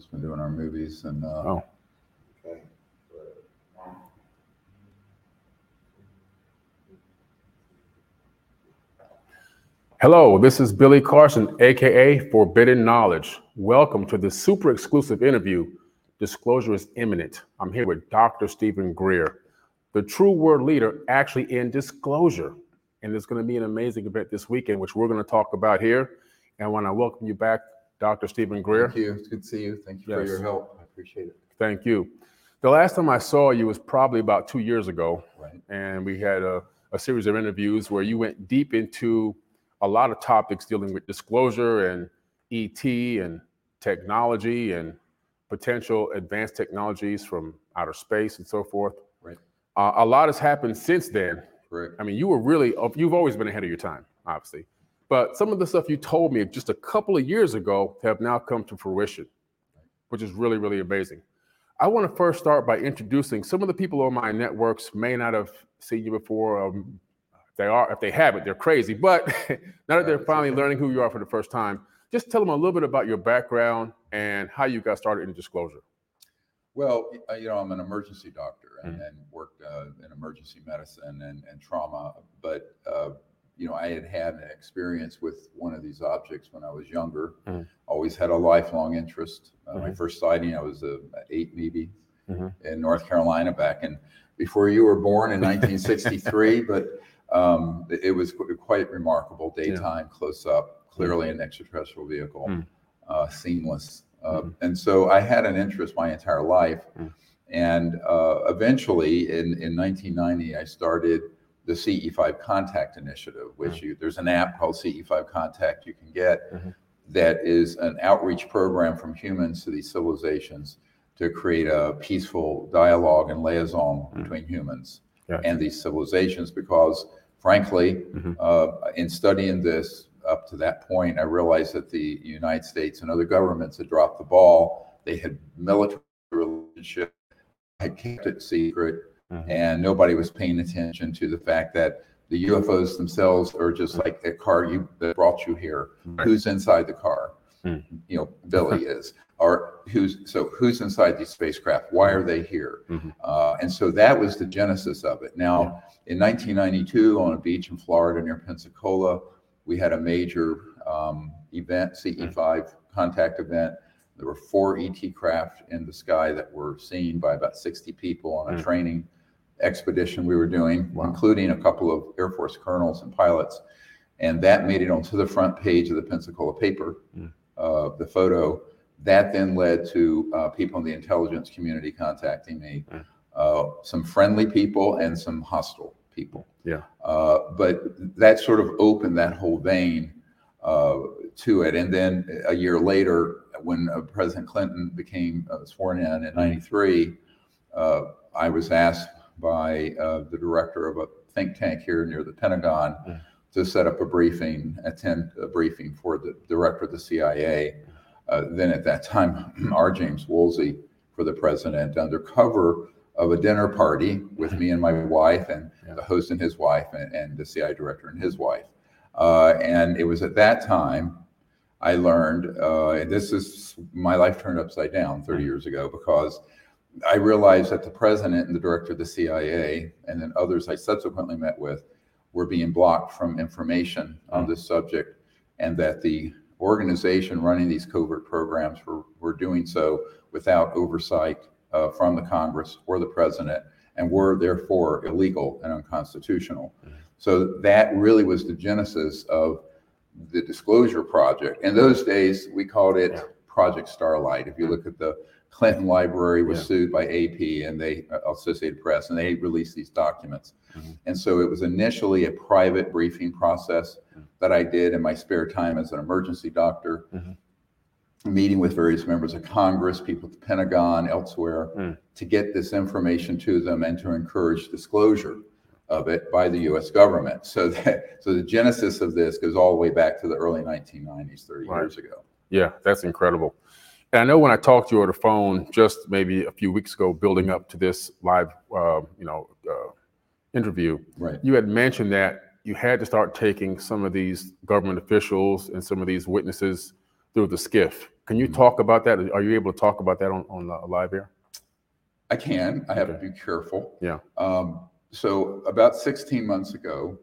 just been doing our movies and. Uh, oh. Hello, this is Billy Carson, aka Forbidden Knowledge. Welcome to the super exclusive interview. Disclosure is imminent. I'm here with Dr. Stephen Greer, the true word leader actually in disclosure. And it's going to be an amazing event this weekend, which we're going to talk about here. And I want to welcome you back, Dr. Stephen Greer. Thank you. It's good to see you. Thank you yes. for your help. I appreciate it. Thank you. The last time I saw you was probably about two years ago. Right. And we had a, a series of interviews where you went deep into a lot of topics dealing with disclosure and ET and technology and potential advanced technologies from outer space and so forth. Right. Uh, a lot has happened since then. Correct. I mean, you were really, you've always been ahead of your time, obviously. But some of the stuff you told me just a couple of years ago have now come to fruition, which is really, really amazing. I want to first start by introducing some of the people on my networks may not have seen you before. Um, they are, if they haven't, they're crazy. But now that they're finally learning who you are for the first time, just tell them a little bit about your background and how you got started in disclosure. Well, you know, I'm an emergency doctor and, mm-hmm. and worked uh, in emergency medicine and, and trauma. But, uh, you know, I had had an experience with one of these objects when I was younger. Mm-hmm. Always had a lifelong interest. Uh, mm-hmm. My first sighting, I was uh, eight maybe mm-hmm. in North Carolina back in before you were born in 1963. but um, it was quite remarkable. Daytime, yeah. close up, clearly mm-hmm. an extraterrestrial vehicle, mm. uh, seamless. Uh, mm. And so I had an interest my entire life. Mm. And uh, eventually, in, in 1990, I started the CE5 Contact Initiative, which mm-hmm. you, there's an app called CE5 Contact you can get mm-hmm. that is an outreach program from humans to these civilizations to create a peaceful dialogue and liaison mm-hmm. between humans gotcha. and these civilizations. Because, frankly, mm-hmm. uh, in studying this up to that point, I realized that the United States and other governments had dropped the ball. They had military relationships had kept it secret, mm-hmm. and nobody was paying attention to the fact that the UFOs themselves are just like a car you that brought you here. Right. Who's inside the car? Mm-hmm. You know, Billy is. Or who's so who's inside these spacecraft? Why are they here? Mm-hmm. Uh, and so that was the genesis of it. Now, yeah. in 1992, on a beach in Florida near Pensacola, we had a major um, event, CE5 mm. contact event there were four ET craft in the sky that were seen by about 60 people on a mm. training expedition we were doing, wow. including a couple of Air Force colonels and pilots. And that made it onto the front page of the Pensacola paper, mm. uh, the photo. That then led to uh, people in the intelligence community contacting me, mm. uh, some friendly people and some hostile people. Yeah. Uh, but that sort of opened that whole vein uh, to it. And then a year later, when uh, President Clinton became uh, sworn in in '93, uh, I was asked by uh, the director of a think tank here near the Pentagon mm. to set up a briefing, attend a briefing for the director of the CIA. Uh, then at that time, R. James Woolsey for the president, under cover of a dinner party with me and my wife, and yeah. the host and his wife, and, and, the CIA director and his wife. Uh, and it was at that time I learned, uh, and this is my life turned upside down 30 years ago because I realized that the president and the director of the CIA, and then others I subsequently met with, were being blocked from information on this subject, and that the organization running these covert programs were, were doing so without oversight uh, from the Congress or the president, and were therefore illegal and unconstitutional. Mm-hmm. So that really was the genesis of the Disclosure Project. In those days, we called it yeah. Project Starlight. If you look at the Clinton Library was yeah. sued by AP and they uh, Associated Press, and they released these documents. Mm-hmm. And so it was initially a private briefing process mm-hmm. that I did in my spare time as an emergency doctor, mm-hmm. meeting with various members of Congress, people at the Pentagon, elsewhere, mm. to get this information to them and to encourage disclosure of it by the U.S. government. So that so the genesis of this goes all the way back to the early 1990s, 30 right. years ago. Yeah, that's incredible. And I know when I talked to you on the phone just maybe a few weeks ago, building up to this live, uh, you know, uh, interview, right. you had mentioned that you had to start taking some of these government officials and some of these witnesses through the SCIF. Can you talk about that? Are you able to talk about that on, on uh, live here? I can. I have to be careful. Yeah. Um, so about 16 months ago,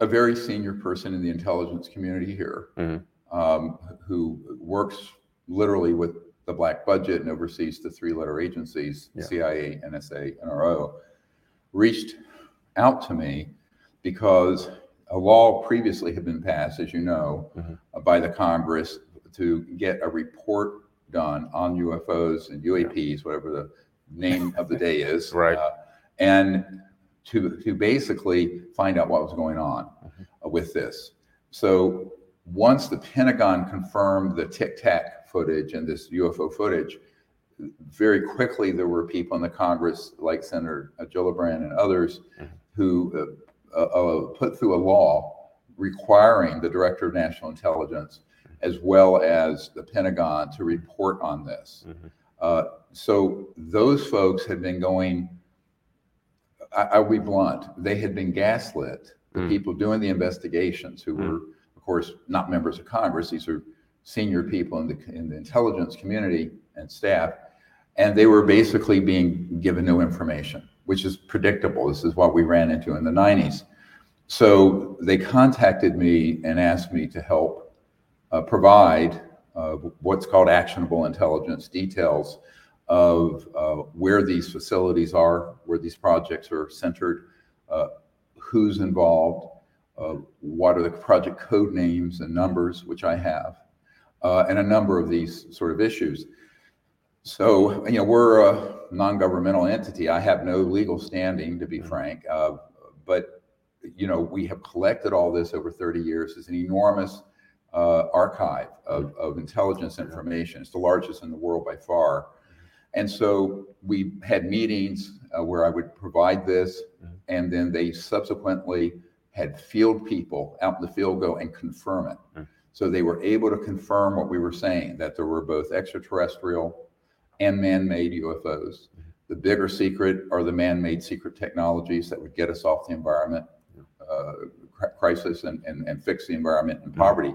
a very senior person in the intelligence community here, Mhm. um, who works literally with the black budget and oversees the three-letter agencies, Yeah. CIA, NSA, NRO, reached out to me because a law previously had been passed, as you know, Mhm. uh, by the Congress to get a report done on UFOs and UAPs, whatever the name of the day is. Right. uh, and to, to basically find out what was going on uh, with this. So once the Pentagon confirmed the Tic Tac footage and this UFO footage, very quickly there were people in the Congress, like Senator Gillibrand and others, Mhm. who uh, uh, uh, put through a law requiring the Director of National Intelligence as well as the Pentagon to report on this. Mhm. Uh, so those folks had been going, I, I'll be blunt, they had been gaslit. The Mm. people doing the investigations, who Mm. were, of course, not members of Congress, these are senior people in the, in the intelligence community and staff, and they were basically being given new information, which is predictable. This is what we ran into in the 90s. So they contacted me and asked me to help uh, provide uh, what's called actionable intelligence details of uh, where these facilities are, where these projects are centered, uh, who's involved, uh, what are the project code names and numbers, which I have, and a number of these sort of issues. So, you know, we're a non-governmental entity. I have no legal standing, to be frank, uh, but you know, we have collected all this over 30 years. It's an enormous uh, archive of, of intelligence information. It's the largest in the world by far. And so we had meetings uh, where I would provide this, Mhm. and then they subsequently had field people out in the field go and confirm it. Mhm. So they were able to confirm what we were saying, that there were both extraterrestrial and man-made UFOs. The bigger secret are the man-made secret technologies that would get us off the environment uh, crisis and, and, and fix the environment and poverty.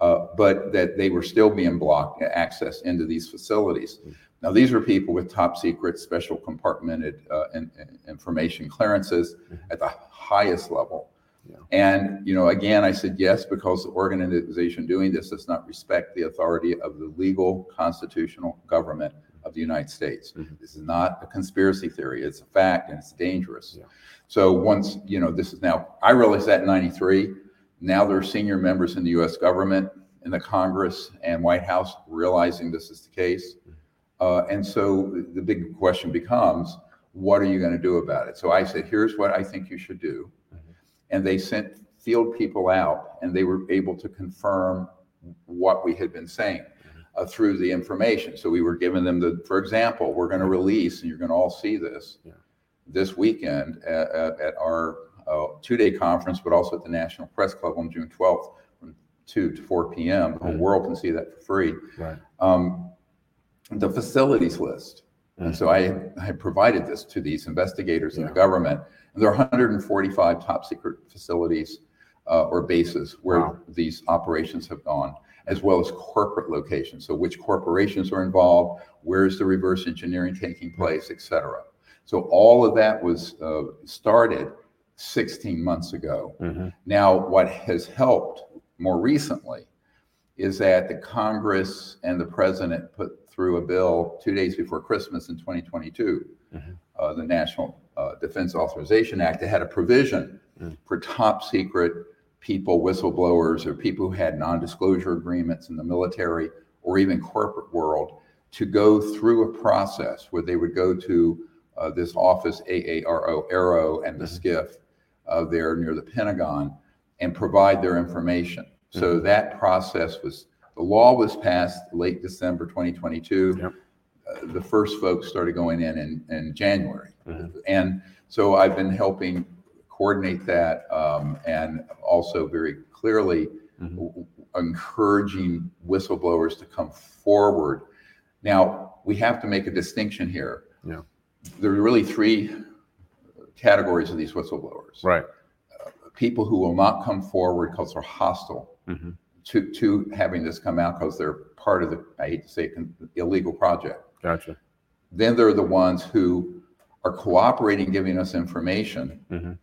Uh, but that they were still being blocked access into these facilities. Now, these are people with top secret, special compartmented uh, in, in- information clearances at the highest level. Yeah. And, you know, again, I said yes, because the organization doing this does not respect the authority of the legal constitutional government of the United States. Mhm. This is not a conspiracy theory. It's a fact and it's dangerous. Yeah. So once, you know, this is now, I realized that in 93. Now there are senior members in the US government, in the Congress and White House realizing this is the case. Uh, and so the big question becomes, what are you going to do about it? So I said, here's what I think you should do. And they sent field people out and they were able to confirm what we had been saying uh, through the information. So we were giving them the, for example, we're going to release, and you're going to all see this Yeah. this weekend at, at, at our uh, two-day conference, but also at the National Press Club on June 12th from 2 to 4 p.m. The whole world can see that for free. Right. Um, the facilities list. And so I, I provided this to these investigators in the government. And there are 145 top secret facilities uh, or bases where Wow. these operations have gone, as well as corporate locations. So which corporations are involved, where's the reverse engineering taking place, et cetera. So all of that was uh, started 16 months ago. Mhm. Now, what has helped more recently is that the Congress and the president put through a bill two days before Christmas in 2022, Mhm. uh, the National uh, Defense Authorization Act, that had a provision Mm. for top secret people, whistleblowers, or people who had non-disclosure agreements in the military or even corporate world to go through a process where they would go to uh, this office, AARO, Arrow, and the Mhm. SCIF uh, there near the Pentagon and provide their information. So that process was, the law was passed late December 2022. Yep. Uh, The first folks started going in in, in January. Mhm. And so I've been helping coordinate that um, and also very clearly Mhm. w- encouraging whistleblowers to come forward. Now, we have to make a distinction here. Yeah. There are really three categories of these whistleblowers Right. people who will not come forward because they're hostile Mhm. to, to having this come out because they're part of the, I hate to say it, illegal project. Gotcha. Then there are the ones who are cooperating, giving us information, Mhm.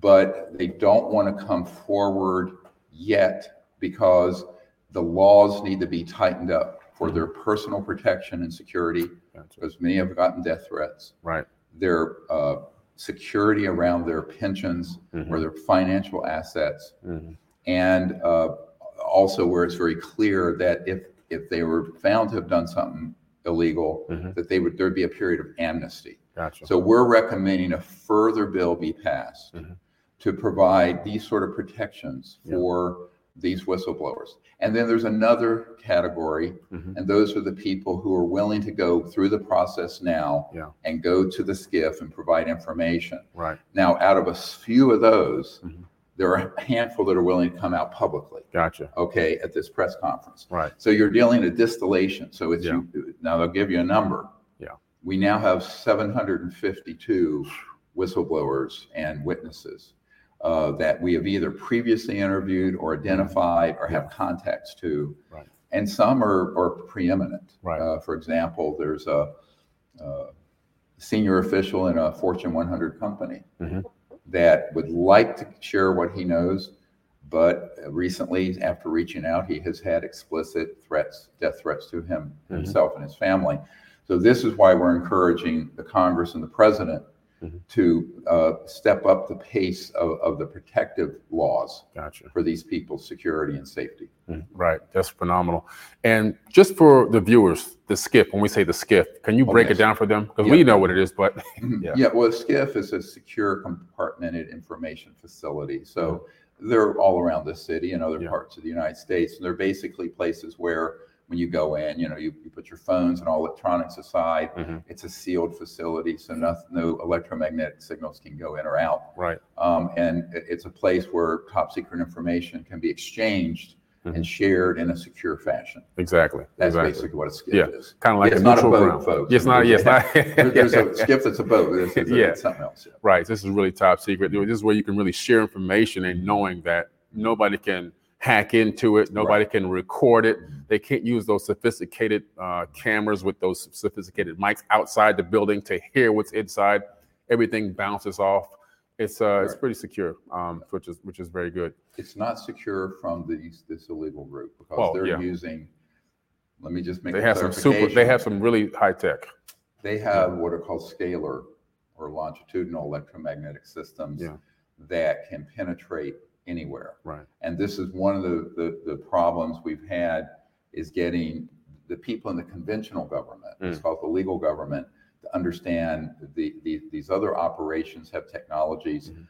but they don't want to come forward yet because the laws need to be tightened up for their personal protection and security, Gotcha. because many have gotten death threats. Right. Their uh, security around their pensions or their financial assets. Mhm. And uh, also where it's very clear that if, if they were found to have done something illegal, Mhm. that they would, there'd be a period of amnesty. Gotcha. So we're recommending a further bill be passed Mhm. to provide these sort of protections Yeah. for these whistleblowers. And then there's another category, Mhm. and those are the people who are willing to go through the process now Yeah. and go to the SCIF and provide information. Right. Now, out of a few of those, Mhm. there are a handful that are willing to come out publicly, Gotcha. okay, at this press conference. Right. So you're dealing a distillation. So it's, Yeah. you- now they'll give you a number. We now have 752 whistleblowers and witnesses uh, that we have either previously interviewed or identified or have contacts to. Right. And some are, are preeminent. Right. Uh, For example, there's a, uh senior official in a Fortune 100 company Mhm. that would like to share what he knows, but recently, after reaching out, he has had explicit threats, death threats to him Mhm. himself and his family. So this is why we're encouraging the Congress and the president Mhm. to uh, step up the pace of, of the protective laws Gotcha. for these people's security and safety. Mhm. Right. That's phenomenal. And just for the viewers, the SCIF, when we say the SCIF, can you Oh, break yes. it down for them? Because Yeah. we know what it is, but Yeah. Yeah, well, SCIF is a secure compartmented information facility. So they're all around the city and other Mm-hmm. Yeah. parts of the United States. And they're basically places where when you go in, you know, you, you put your phones and all electronics aside. Mhm. It's a sealed facility, so no, no electromagnetic signals can go in or out. right. Um, and it- it's a place where top secret information can be exchanged Mhm. and shared in a secure fashion. Exactly. That's exactly. basically what a SCIF Yeah, is. Kind of like It's a not a boat, ground. folks. Yes, not. Yes, not. There's a skiff that's a boat. This is a- Yeah. it's something else. yeah. Right. This is really top secret. This is where you can really share information and knowing that nobody can hack into it, nobody can record it. They can't use those sophisticated uh, cameras with those sophisticated mics outside the building to hear what's inside. Everything bounces off. It's uh, it's pretty secure, um, which is which is very good. It's not secure from these, this illegal group because Oh, they're yeah. using, let me just make They have some super. They have some really high tech. They have what are called scalar or longitudinal electromagnetic systems Yeah. that can penetrate anywhere. Right. And this is one of the, the, the problems we've had is getting the people in the conventional government, it's Mm. called the legal government, to understand the, the, these other operations have technologies. Mhm.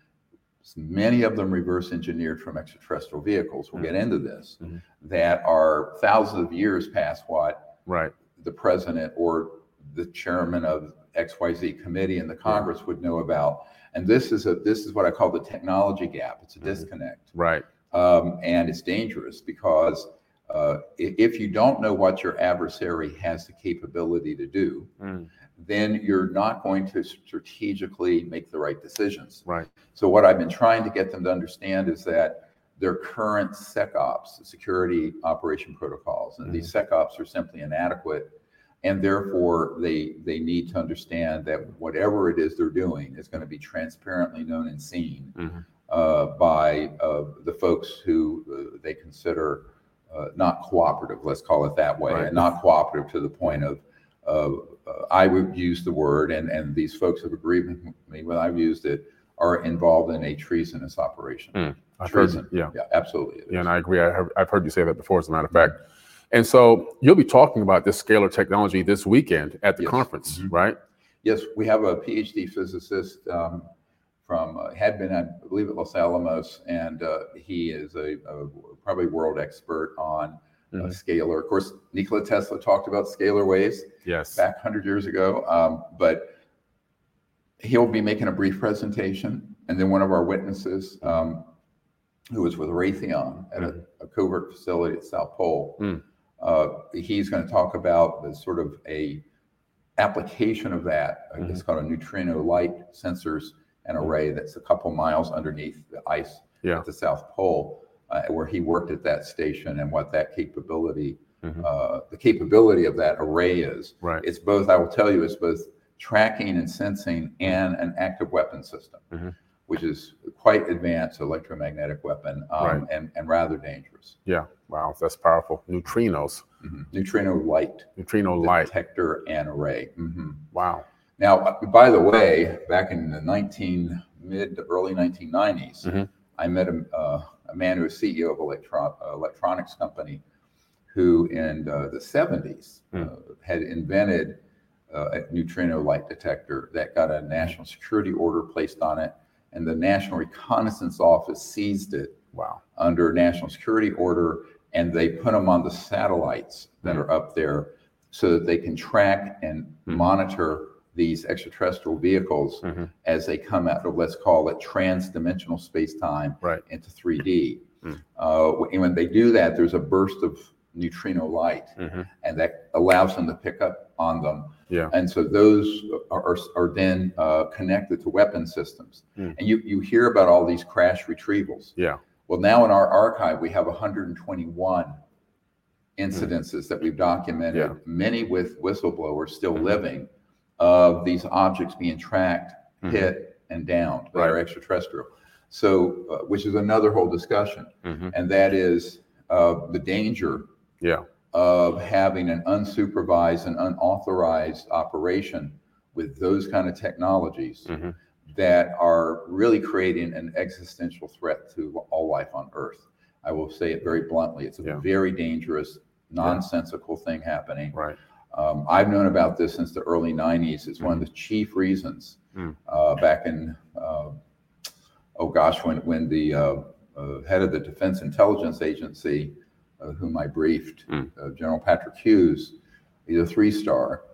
Many of them reverse engineered from extraterrestrial vehicles. We'll get into this, Mhm. that are thousands of years past what Right. the president or the chairman of XYZ committee in the Congress would know about. And this is a this is what I call the technology gap. It's a Mhm. disconnect, Right. um, and it's dangerous because uh, if you don't know what your adversary has the capability to do, Mm, then you're not going to strategically make the right decisions. right. So what I've been trying to get them to understand is that their current SecOps, security operation protocols, and these SecOps are simply inadequate. And therefore, they, they need to understand that whatever it is they're doing is going to be transparently known and seen Mhm. uh, by uh, the folks who uh, they consider uh, not cooperative, let's call it that way, Right. and not cooperative to the point of, uh, I would use the word, and, and these folks have agreed with me when I've used it, are involved in a treasonous operation. Mm. I've heard, Treason. yeah. Yeah, absolutely. Yeah, and I agree. I have, I've heard you say that before, as a matter of fact. And so you'll be talking about this scalar technology this weekend at the Yes. conference, Mhm. right? Yes, we have a PhD physicist um, from, uh, had been, I believe, at Los Alamos, and uh, he is a, a probably world expert on uh, Mhm. scalar. Of course, Nikola Tesla talked about scalar waves Yes. back 100 years ago, um, but he'll be making a brief presentation, and then one of our witnesses, um, who was with Raytheon at a, a covert facility at South Pole, Mm. Uh, he's going to talk about the sort of a application of that. I guess called a neutrino light sensors and array that's a couple miles underneath the ice Yeah. at the South Pole. uh, where he worked at that station and what that capability, Mhm. uh, the capability of that array is. Right. It's both, I will tell you, it's both tracking and sensing and an active weapon system, Mhm. Which is quite advanced electromagnetic weapon um, Right. and, and rather dangerous. Yeah. Wow. That's powerful. Neutrinos, Mhm. Neutrino light neutrino light. detector and array. Mhm. Wow. Now, uh, by the way, back in the 19 mid to early 1990s, Mhm. I met a, uh, a man who was CEO of an electro- uh, electronics company who, in uh, the 70s, Hmm. uh, had invented uh, a neutrino light detector that got a national security order placed on it, and the National Reconnaissance Office seized it Wow. under national security order, and they put them on the satellites that are up there so that they can track and Mhm. monitor these extraterrestrial vehicles Mhm. as they come out of, let's call it trans-dimensional space-time Right. into 3D. Mm. Uh, and when they do that, there's a burst of neutrino light, Mhm. and that allows them to pick up on them. Yeah. And so those are, are, are then uh, connected to weapon systems. Mm. And you, you hear about all these crash retrievals. Yeah. Well, now in our archive, we have 121 incidences that we've documented, Yeah. many with whistleblowers still Mhm. living, of these objects being tracked, Mhm. hit, and downed that are Right. extraterrestrial. So, uh, which is another whole discussion, Mhm. and that is uh, the danger Yeah. Of having an unsupervised and unauthorized operation with those kind of technologies Mhm. that are really creating an existential threat to all life on Earth. I will say it very bluntly. It's a Yeah. very dangerous, nonsensical thing happening. Right. Um, I've known about this since the early 90s. It's one of the chief reasons Mm. uh, back in, uh, oh gosh, when, when the uh, uh, head of the Defense Intelligence Agency, whom I briefed, Mm. uh, General Patrick Hughes, he's a three star,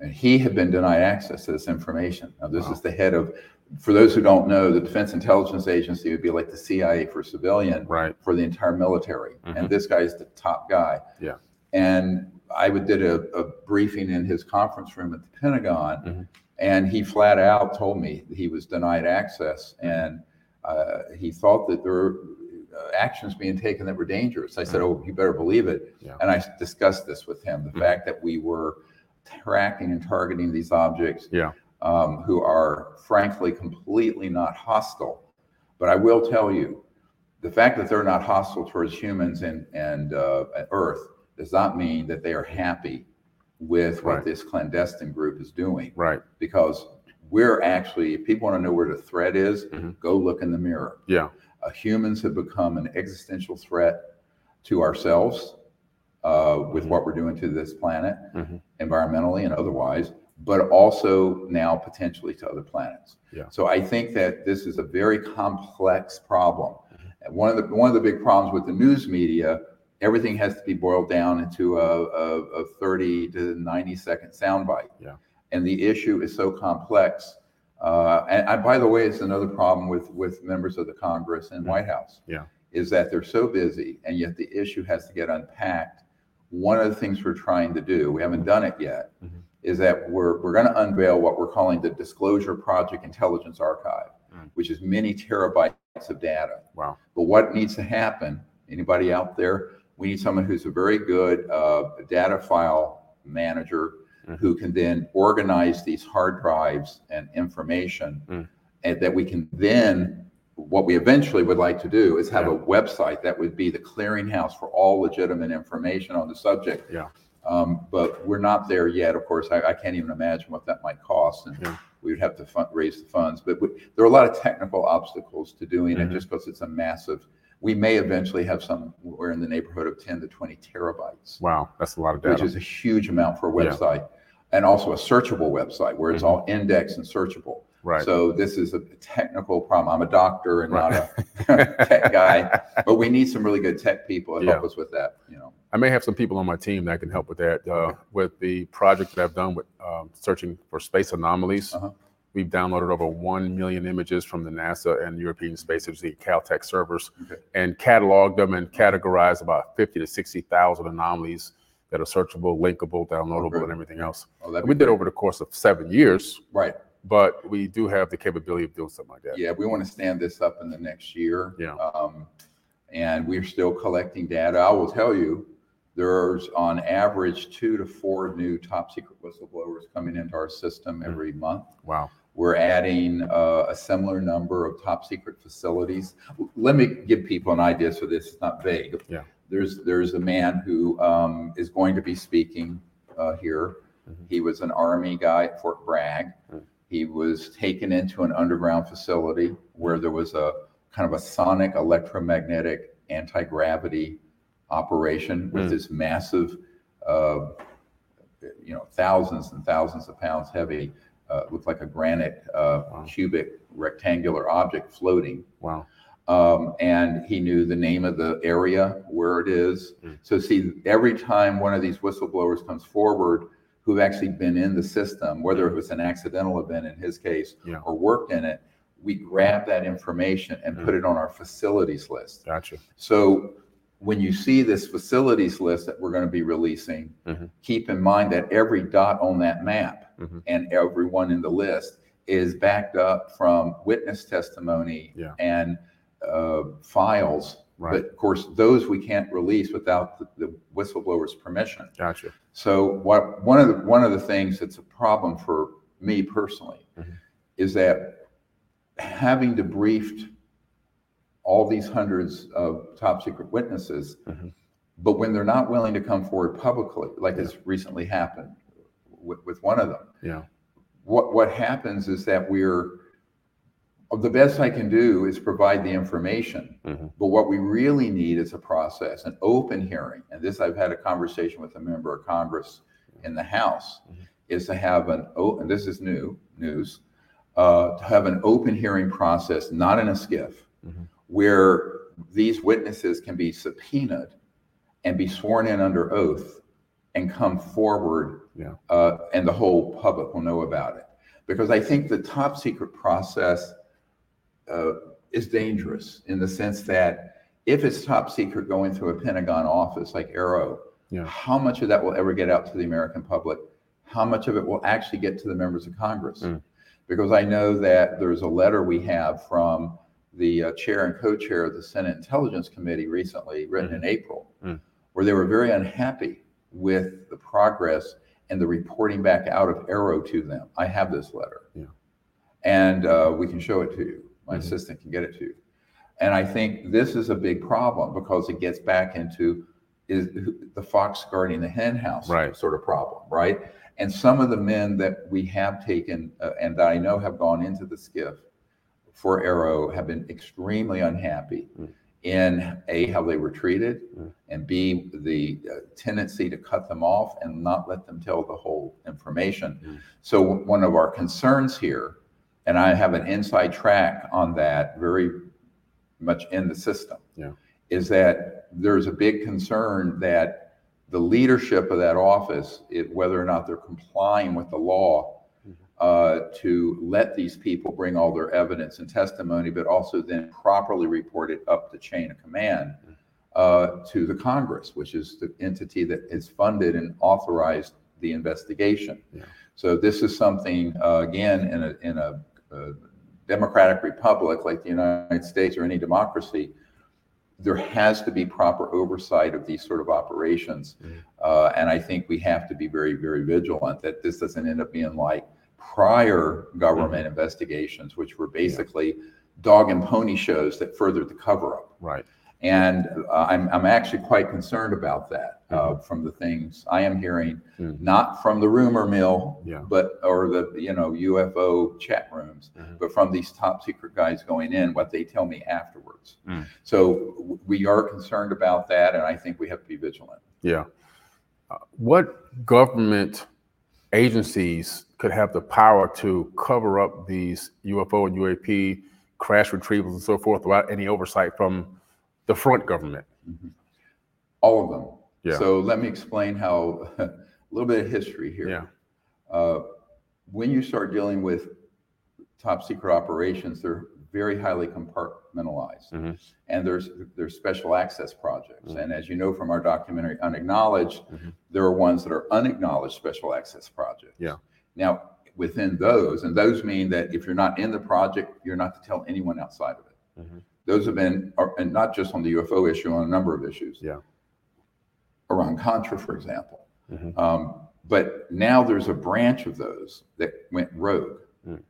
and he had been denied access to this information. Now, this Wow. is the head of, for those who don't know, the Defense Intelligence Agency would be like the CIA for civilian Right. for the entire military. Mhm. And this guy is the top guy. Yeah. And I would did a, a briefing in his conference room at the Pentagon, Mhm. and he flat out told me he was denied access, and uh, he thought that there were uh, actions being taken that were dangerous. I said, "Oh, you better believe it." Mm-hmm. Yeah. And I discussed this with him: the Mhm. fact that we were tracking and targeting these objects Yeah. um, who are frankly completely not hostile. But I will tell you, the fact that they're not hostile towards humans and, and uh, Earth does not mean that they are happy with what this clandestine group is doing. Right. Because we're actually, if people want to know where the threat is, Mhm. go look in the mirror. Yeah. Uh, humans have become an existential threat to ourselves uh, with Mhm. what we're doing to this planet, Mhm. environmentally and otherwise, but also now potentially to other planets. Yeah. So I think that this is a very complex problem. Mm-hmm. One of the one of the big problems with the news media, everything has to be boiled down into a, a, a 30 to 90 second soundbite. Yeah. And the issue is so complex. Uh, and I, by the way, it's another problem with with members of the Congress and Mhm. White House. Yeah. Is that they're so busy, and yet the issue has to get unpacked. One of the things we're trying to do, we haven't done it yet, Mhm. is that we're we're going to unveil what we're calling the Disclosure Project Intelligence Archive, Mm. which is many terabytes of data. Wow. But what needs to happen? Anybody out there? We need someone who's a very good uh, data file manager Mhm. who can then organize these hard drives and information, Mm. and that we can then. What we eventually would like to do is have a website that would be the clearinghouse for all legitimate information on the subject. Yeah. Um, but we're not there yet. Of course, I, I can't even imagine what that might cost, and Yeah. we would have to fund, raise the funds. But we, there are a lot of technical obstacles to doing it, Mhm. just because it's a massive. We may eventually have some. We're in the neighborhood of 10 to 20 terabytes, Wow. That's a lot of data. which is a huge amount for a Yeah. And also a searchable website where it's Mhm. all indexed and searchable. right. So this is a technical problem. I'm a doctor and not a tech guy, but we need some really good tech people to help us with that. You know. I may have some people on my team that can help with that. Uh, with the project that I've done with um, searching for space anomalies, Uh-huh. we've downloaded over 1 million images from the NASA and European Space Agency Caltech servers Okay. and cataloged them and categorized about 50 to 60,000 anomalies that are searchable, linkable, downloadable, and everything else. Oh, that'd we did great. over the course of seven years, right. but we do have the capability of doing something like that. Yeah, we want to stand this up in the next year. Yeah. Um, and we're still collecting data. I will tell you, there's on average two to four new top secret whistleblowers coming into our system Mm. every month. Wow. We're adding uh, a similar number of top secret facilities. Let me give people an idea so this is not vague. Yeah. There's there's a man who um, is going to be speaking uh, here. Mhm. He was an Army guy at Fort Bragg. Mm. He was taken into an underground facility where there was a kind of a sonic electromagnetic anti gravity operation with Mm. this massive, uh, you know, thousands and thousands of pounds heavy uh, looked like a granite uh, Wow. cubic rectangular object floating. Wow. Um, and he knew the name of the area where it is. Mm. So, see, every time one of these whistleblowers comes forward who've actually been in the system, whether it was an accidental event in his case Yeah. or worked in it, we grab that information and put it on our facilities list. Gotcha. So when you see this facilities list that we're going to be releasing, Mhm. keep in mind that every dot on that map Mhm. and everyone in the list is backed up from witness testimony Yeah. and uh, files. Right. But of course, those we can't release without the, the whistleblower's permission. Gotcha. So what one of the one of the things that's a problem for me personally Mhm. is that having debriefed all these hundreds of top secret witnesses, Mhm. but when they're not willing to come forward publicly, like has recently happened with, with one of them, Yeah. what what happens is that we're the best I can do is provide the information, Mhm. but what we really need is a process, an open hearing. And this I've had a conversation with a member of Congress in the House, Mhm. is to have an and this is new news, uh, to have an open hearing process, not in a SCIF, Mhm. where these witnesses can be subpoenaed and be sworn in under oath and come forward Yeah. uh, and the whole public will know about it. Because I think the top secret process uh, is dangerous in the sense that if it's top secret going through a Pentagon office like AARO, Yeah. how much of that will ever get out to the American public? How much of it will actually get to the members of Congress? Mm. Because I know that there's a letter we have from the uh, chair and co-chair of the Senate Intelligence Committee recently, written in April, Mm. where they were very unhappy with the progress and the reporting back out of AARO to them. I have this letter. Yeah. And uh, we can show it to you. My Mhm. assistant can get it to you. And I think this is a big problem because it gets back into is the fox guarding the hen house Right. sort of problem, right? And some of the men that we have taken uh, and that I know have gone into the SCIF for AARO have been extremely unhappy Mm. In A, how they were treated, Mm. and B, the uh, tendency to cut them off and not let them tell the whole information. Mm. So one of our concerns here, and I have an inside track on that very much in the system, Yeah. is that there's a big concern that the leadership of that office, it, whether or not they're complying with the law. Uh, to let these people bring all their evidence and testimony, but also then properly report it up the chain of command uh, to the Congress, which is the entity that is funded and authorized the investigation. Yeah. So this is something, uh, again, in a, in a, uh democratic republic like the United States or any democracy, there has to be proper oversight of these sort of operations. Mhm. Uh, and I think we have to be very, very vigilant that this doesn't end up being like prior government investigations, which were basically dog and pony shows that furthered the cover up. Right. And uh, I'm, I'm actually quite concerned about that uh, from the things I am hearing, Mhm. not from the rumor mill, Yeah. but or the you know UFO chat rooms, Mhm. but from these top secret guys going in, what they tell me afterwards. Mm. So w- we are concerned about that, and I think we have to be vigilant. Yeah. Uh, what government agencies could have the power to cover up these UFO and UAP crash retrievals and so forth without any oversight from the front government? All of them. Yeah. So let me explain how a little bit of history here. Yeah. Uh, when you start dealing with top secret operations, they're very highly compartmentalized, Mhm. and there's there's special access projects. Mhm. And as you know from our documentary Unacknowledged, Mhm. there are ones that are unacknowledged special access projects. Yeah. Now within those, and those mean that if you're not in the project, you're not to tell anyone outside of it. Mhm. Those have been, are- and not just on the UFO issue, on a number of issues. Yeah. Iran Contra, for example. Mhm. Um, but now there's a branch of those that went rogue. Mm.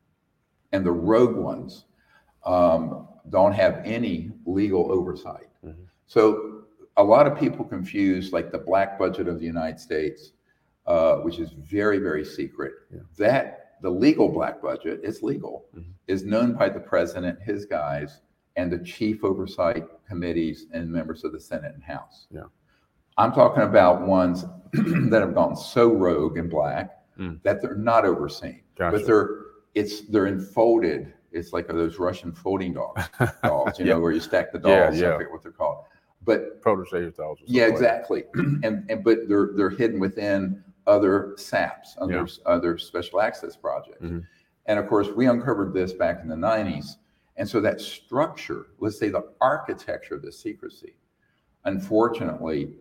And the rogue ones um, don't have any legal oversight. Mhm. So a lot of people confuse like the black budget of the United States, uh, which is very, very secret. Yeah. That the legal black budget is legal, Mhm. is known by the president, his guys, and the chief oversight committees and members of the Senate and House. Yeah. I'm talking about ones that have gone so rogue and black Mm. that they're not overseen, Gotcha. but they're it's they're enfolded. It's like those Russian folding dogs, dolls, you know, where you stack the Yeah, dolls. yeah. yeah. I forget what they're called, but Protege dolls. yeah, something like exactly. And, and but they're they're hidden within other SAPs, other Yeah. other special access projects. Mhm. And of course, we uncovered this back in the 90s. And so that structure, let's say the architecture of the secrecy, unfortunately,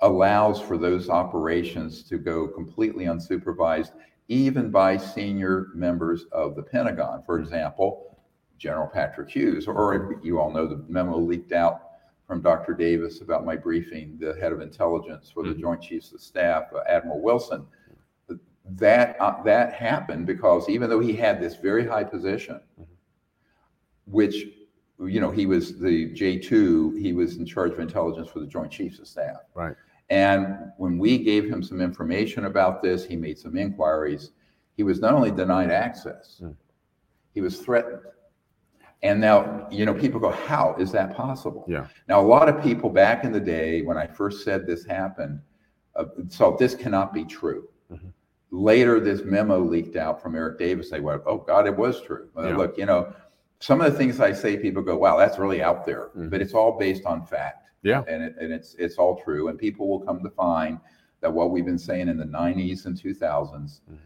allows for those operations to go completely unsupervised, even by senior members of the Pentagon. For example, General Patrick Hughes, or you all know the memo leaked out from Dr. Davis about my briefing, the head of intelligence for the Mhm. Joint Chiefs of Staff, uh, Admiral Wilson. That uh, that happened because even though he had this very high position, Mhm. which you know he was the J two, he was in charge of intelligence for the Joint Chiefs of Staff. Right. And when we gave him some information about this, he made some inquiries. He was not only denied access, Mm. he was threatened. And now, you know, people go, how is that possible? Yeah. Now, a lot of people back in the day, when I first said this happened, uh, so this cannot be true. Mhm. Later, this memo leaked out from Eric Davis. They went, oh, God, it was true. Yeah. Look, you know, some of the things I say, people go, wow, that's really out there. Mhm. But it's all based on fact. Yeah. And, it, and it's, it's all true. And people will come to find that what we've been saying in the 90s and 2000s Mhm.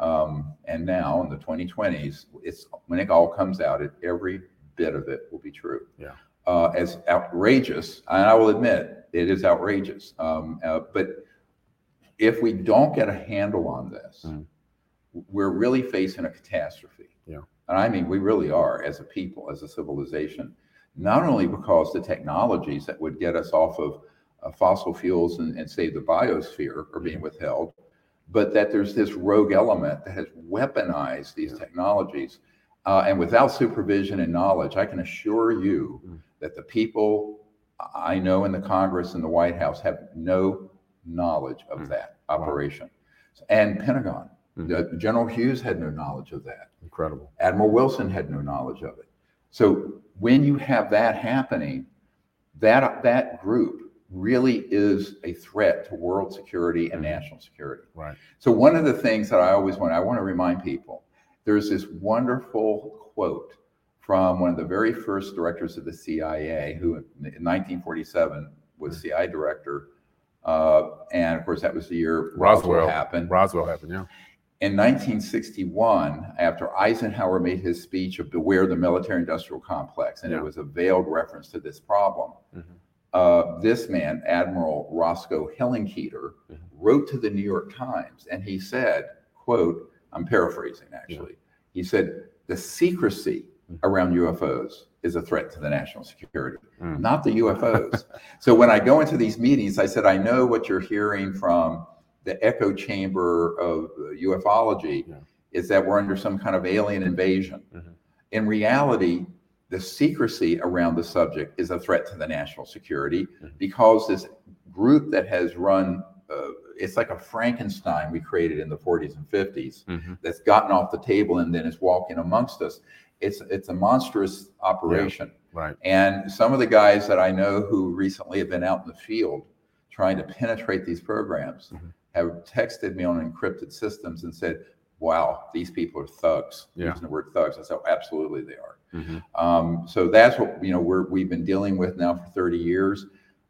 Um, and now in the 2020s, it's when it all comes out, it, every bit of it will be true. Yeah. Uh, as outrageous, and I will admit it is outrageous. Um, uh, but if we don't get a handle on this, Mm. we're really facing a catastrophe. Yeah. And I mean, we really are as a people, as a civilization, not only because the technologies that would get us off of uh, fossil fuels and, and save the biosphere are being withheld, but that there's this rogue element that has weaponized these technologies. Uh, and without supervision and knowledge, I can assure you Mm. that the people I know in the Congress and the White House have no knowledge of Mm. that Wow. operation. And Pentagon, Mhm. the- General Hughes had no knowledge of that. Incredible. Admiral Wilson had no knowledge of it. So when you have that happening, that that group really is a threat to world security and Mhm. national security. Right. So one of the things that I always want I want to remind people, there's this wonderful quote from one of the very first directors of the CIA, who in 1947 was Mhm. CIA director, uh, and of course that was the year Roswell, Roswell. happened. Roswell happened. Yeah. In 1961, after Eisenhower made his speech of beware the military industrial complex, and Yeah. it was a veiled reference to this problem, Mhm. Uh, this man, Admiral Roscoe Hillenkoetter, Mhm. wrote to the New York Times and he said, quote, I'm paraphrasing actually, he said, the secrecy Mhm. around UFOs is a threat to the national security, Mm. not the UFOs. so when I go into these meetings, I said, I know what you're hearing from the echo chamber of ufology Yeah. is that we're under some kind of alien invasion. Mhm. In reality, the secrecy around the subject is a threat to the national security Mhm. because this group that has run, uh, it's like a Frankenstein we created in the 40s and 50s Mhm. that's gotten off the table and then is walking amongst us. It's, it's a monstrous operation. Right. And some of the guys that I know who recently have been out in the field trying to penetrate these programs Mhm. have texted me on encrypted systems and said, wow, these people are thugs. Yeah. Using the word thugs. I said, absolutely they are. Mhm. Um, so that's what, you know, we're, we've been dealing with now for 30 years.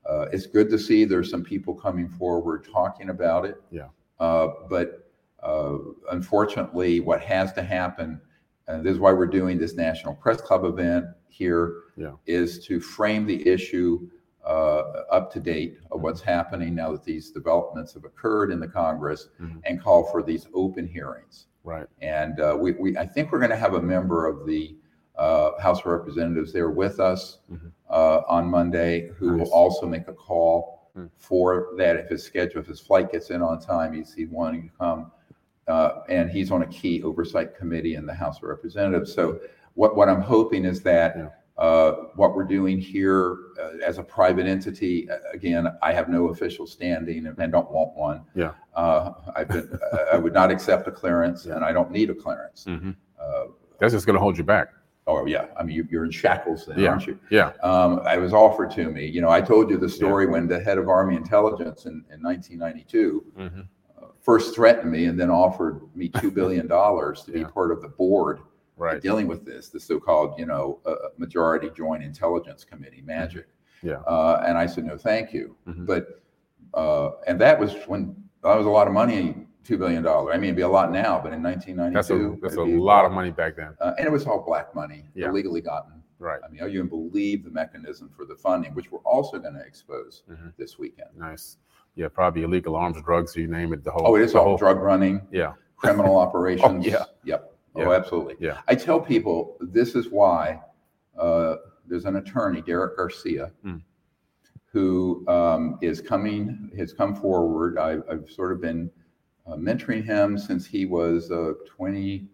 Uh, it's good to see there's some people coming forward talking about it. Yeah. Uh, but uh, unfortunately, what has to happen, and this is why we're doing this National Press Club event here, Yeah. is to frame the issue uh, up to date of what's happening now that these developments have occurred in the Congress Mhm. and call for these open hearings. Right. And uh, we, we, I think we're going to have a member of the uh, House of Representatives there with us Mhm. uh, on Monday, who Nice. will also make a call Mm. for that if his schedule, if his flight gets in on time, he's, he's wanting to come. Uh, and he's on a key oversight committee in the House of Representatives. So what, what I'm hoping is that Yeah. Uh, what we're doing here uh, as a private entity, again, I have no official standing and, don't want one. Yeah. Uh, I've been, I would not accept a clearance and I don't need a clearance. Mhm. Uh, That's just going to hold you back. oh yeah, I mean, you, you're in shackles then, Yeah. aren't you? Yeah. Um, I was offered to me, you know, I told you the story when the head of Army Intelligence in, in 1992 Mhm. uh, first threatened me and then offered me $2 billion to be part of the board Right. dealing with this, the so-called, you know, uh, majority joint intelligence committee, MAGIC. Yeah. Uh, and I said, no, thank you. Mhm. But, uh, and that was when, that was a lot of money, $2 billion. I mean, it'd be a lot now, but in 1992. That's a that's a lot of money back then. Uh, and it was all black money, Yeah. illegally gotten. Right. I mean, you can believe the mechanism for the funding, which we're also going to expose Mhm. this weekend. Nice. Yeah. Probably illegal arms, drugs. You name it. The whole. Oh, it is all whole- drug running, Yeah. criminal operations. yeah. Yep. Yeah. Oh, absolutely. Yeah. I tell people this is why uh, there's an attorney, Derek Garcia, Mm. who um, is coming, has come forward. I've, I've sort of been uh, mentoring him since he was uh, 20,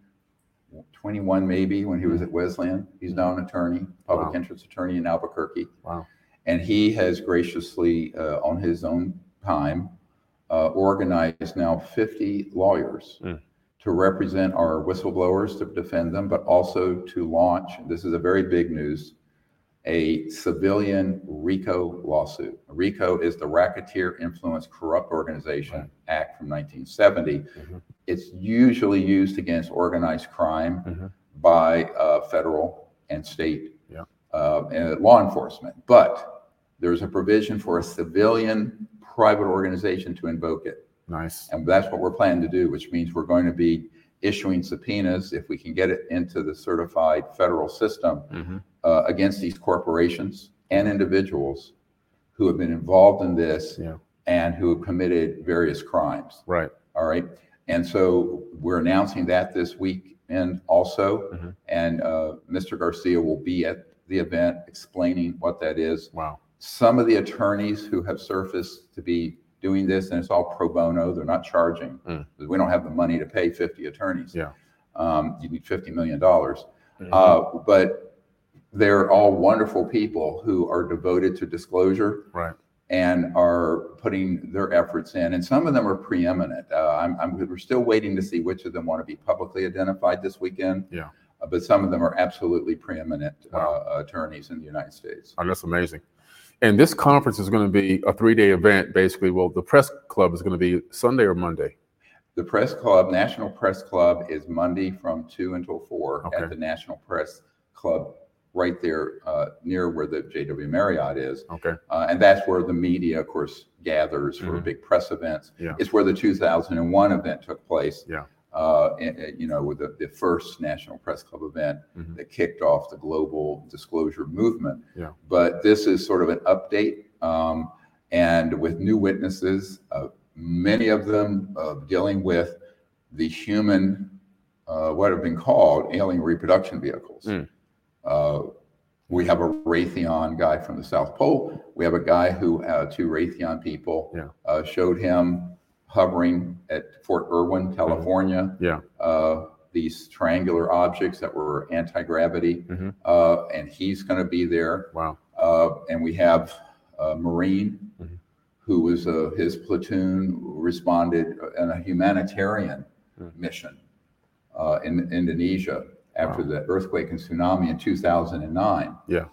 21 maybe, when he was at Wesleyan. He's now an attorney, public Wow. interest attorney in Albuquerque. Wow. And he has graciously, uh, on his own time, uh, organized now 50 lawyers Mm. To represent our whistleblowers, to defend them, but also to launch, this is a very big news, a civilian RICO lawsuit. RICO is the Racketeer Influence Corrupt Organization Right. Act from 1970. Mhm. It's usually used against organized crime Mhm. by uh, federal and state Yeah. uh, and law enforcement. But there's a provision for a civilian private organization to invoke it. Nice. And that's what we're planning to do, which means we're going to be issuing subpoenas if we can get it into the certified federal system Mhm. uh, against these corporations and individuals who have been involved in this Yeah. and who have committed various crimes. Right. All right. And so we're announcing that this weekend also. Mhm. And uh, Mr. Garcia will be at the event explaining what that is. Wow. Some of the attorneys who have surfaced to be doing this, and it's all pro bono, they're not charging. Mm. We don't have the money to pay 50 attorneys. Yeah. Um, You need $50 million. Mhm. Uh, But they're all wonderful people who are devoted to disclosure right. and are putting their efforts in. And some of them are preeminent. Uh, I'm, I'm, we're still waiting to see which of them want to be publicly identified this weekend. Yeah. Uh, but some of them are absolutely preeminent Wow. uh, attorneys in the United States. Oh, that's amazing. And this conference is going to be a three-day event, basically. Well, the press club is going to be Sunday or Monday. The Press Club, National Press Club, is Monday from two until four Okay. at the National Press Club, right there uh, near where the JW Marriott is. Okay. Uh, and that's where the media, of course, gathers for Mhm. big press events. Yeah. It's where the 2001 event took place. Yeah. Uh, and, you know, with the, the first National Press Club event Mhm. that kicked off the global disclosure movement. Yeah. But this is sort of an update, um, and with new witnesses, uh, many of them uh, dealing with the human, uh, what have been called alien reproduction vehicles. Mm. Uh, we have a Raytheon guy from the South Pole. We have a guy who, uh, two Raytheon people Yeah. uh, showed him hovering at Fort Irwin, California. Yeah. Uh, these triangular objects that were anti-gravity, Mhm. uh, and he's going to be there. Wow. Uh, and we have a Marine Mhm. who was uh, his platoon responded in a humanitarian Mm. mission uh, in Indonesia after Wow. the earthquake and tsunami in 2009. Yeah.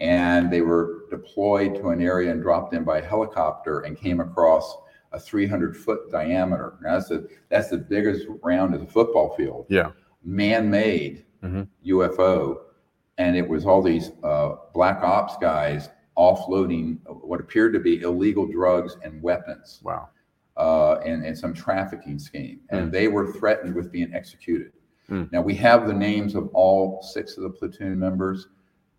And they were deployed to an area and dropped in by helicopter and came across a 300 foot diameter. Now that's the that's the biggest round of the football field Yeah. man-made Mhm. UFO, and it was all these uh, black ops guys offloading what appeared to be illegal drugs and weapons Wow. uh, and, and some trafficking scheme, and Mm. they were threatened with being executed. Mm. Now we have the names of all six of the platoon members.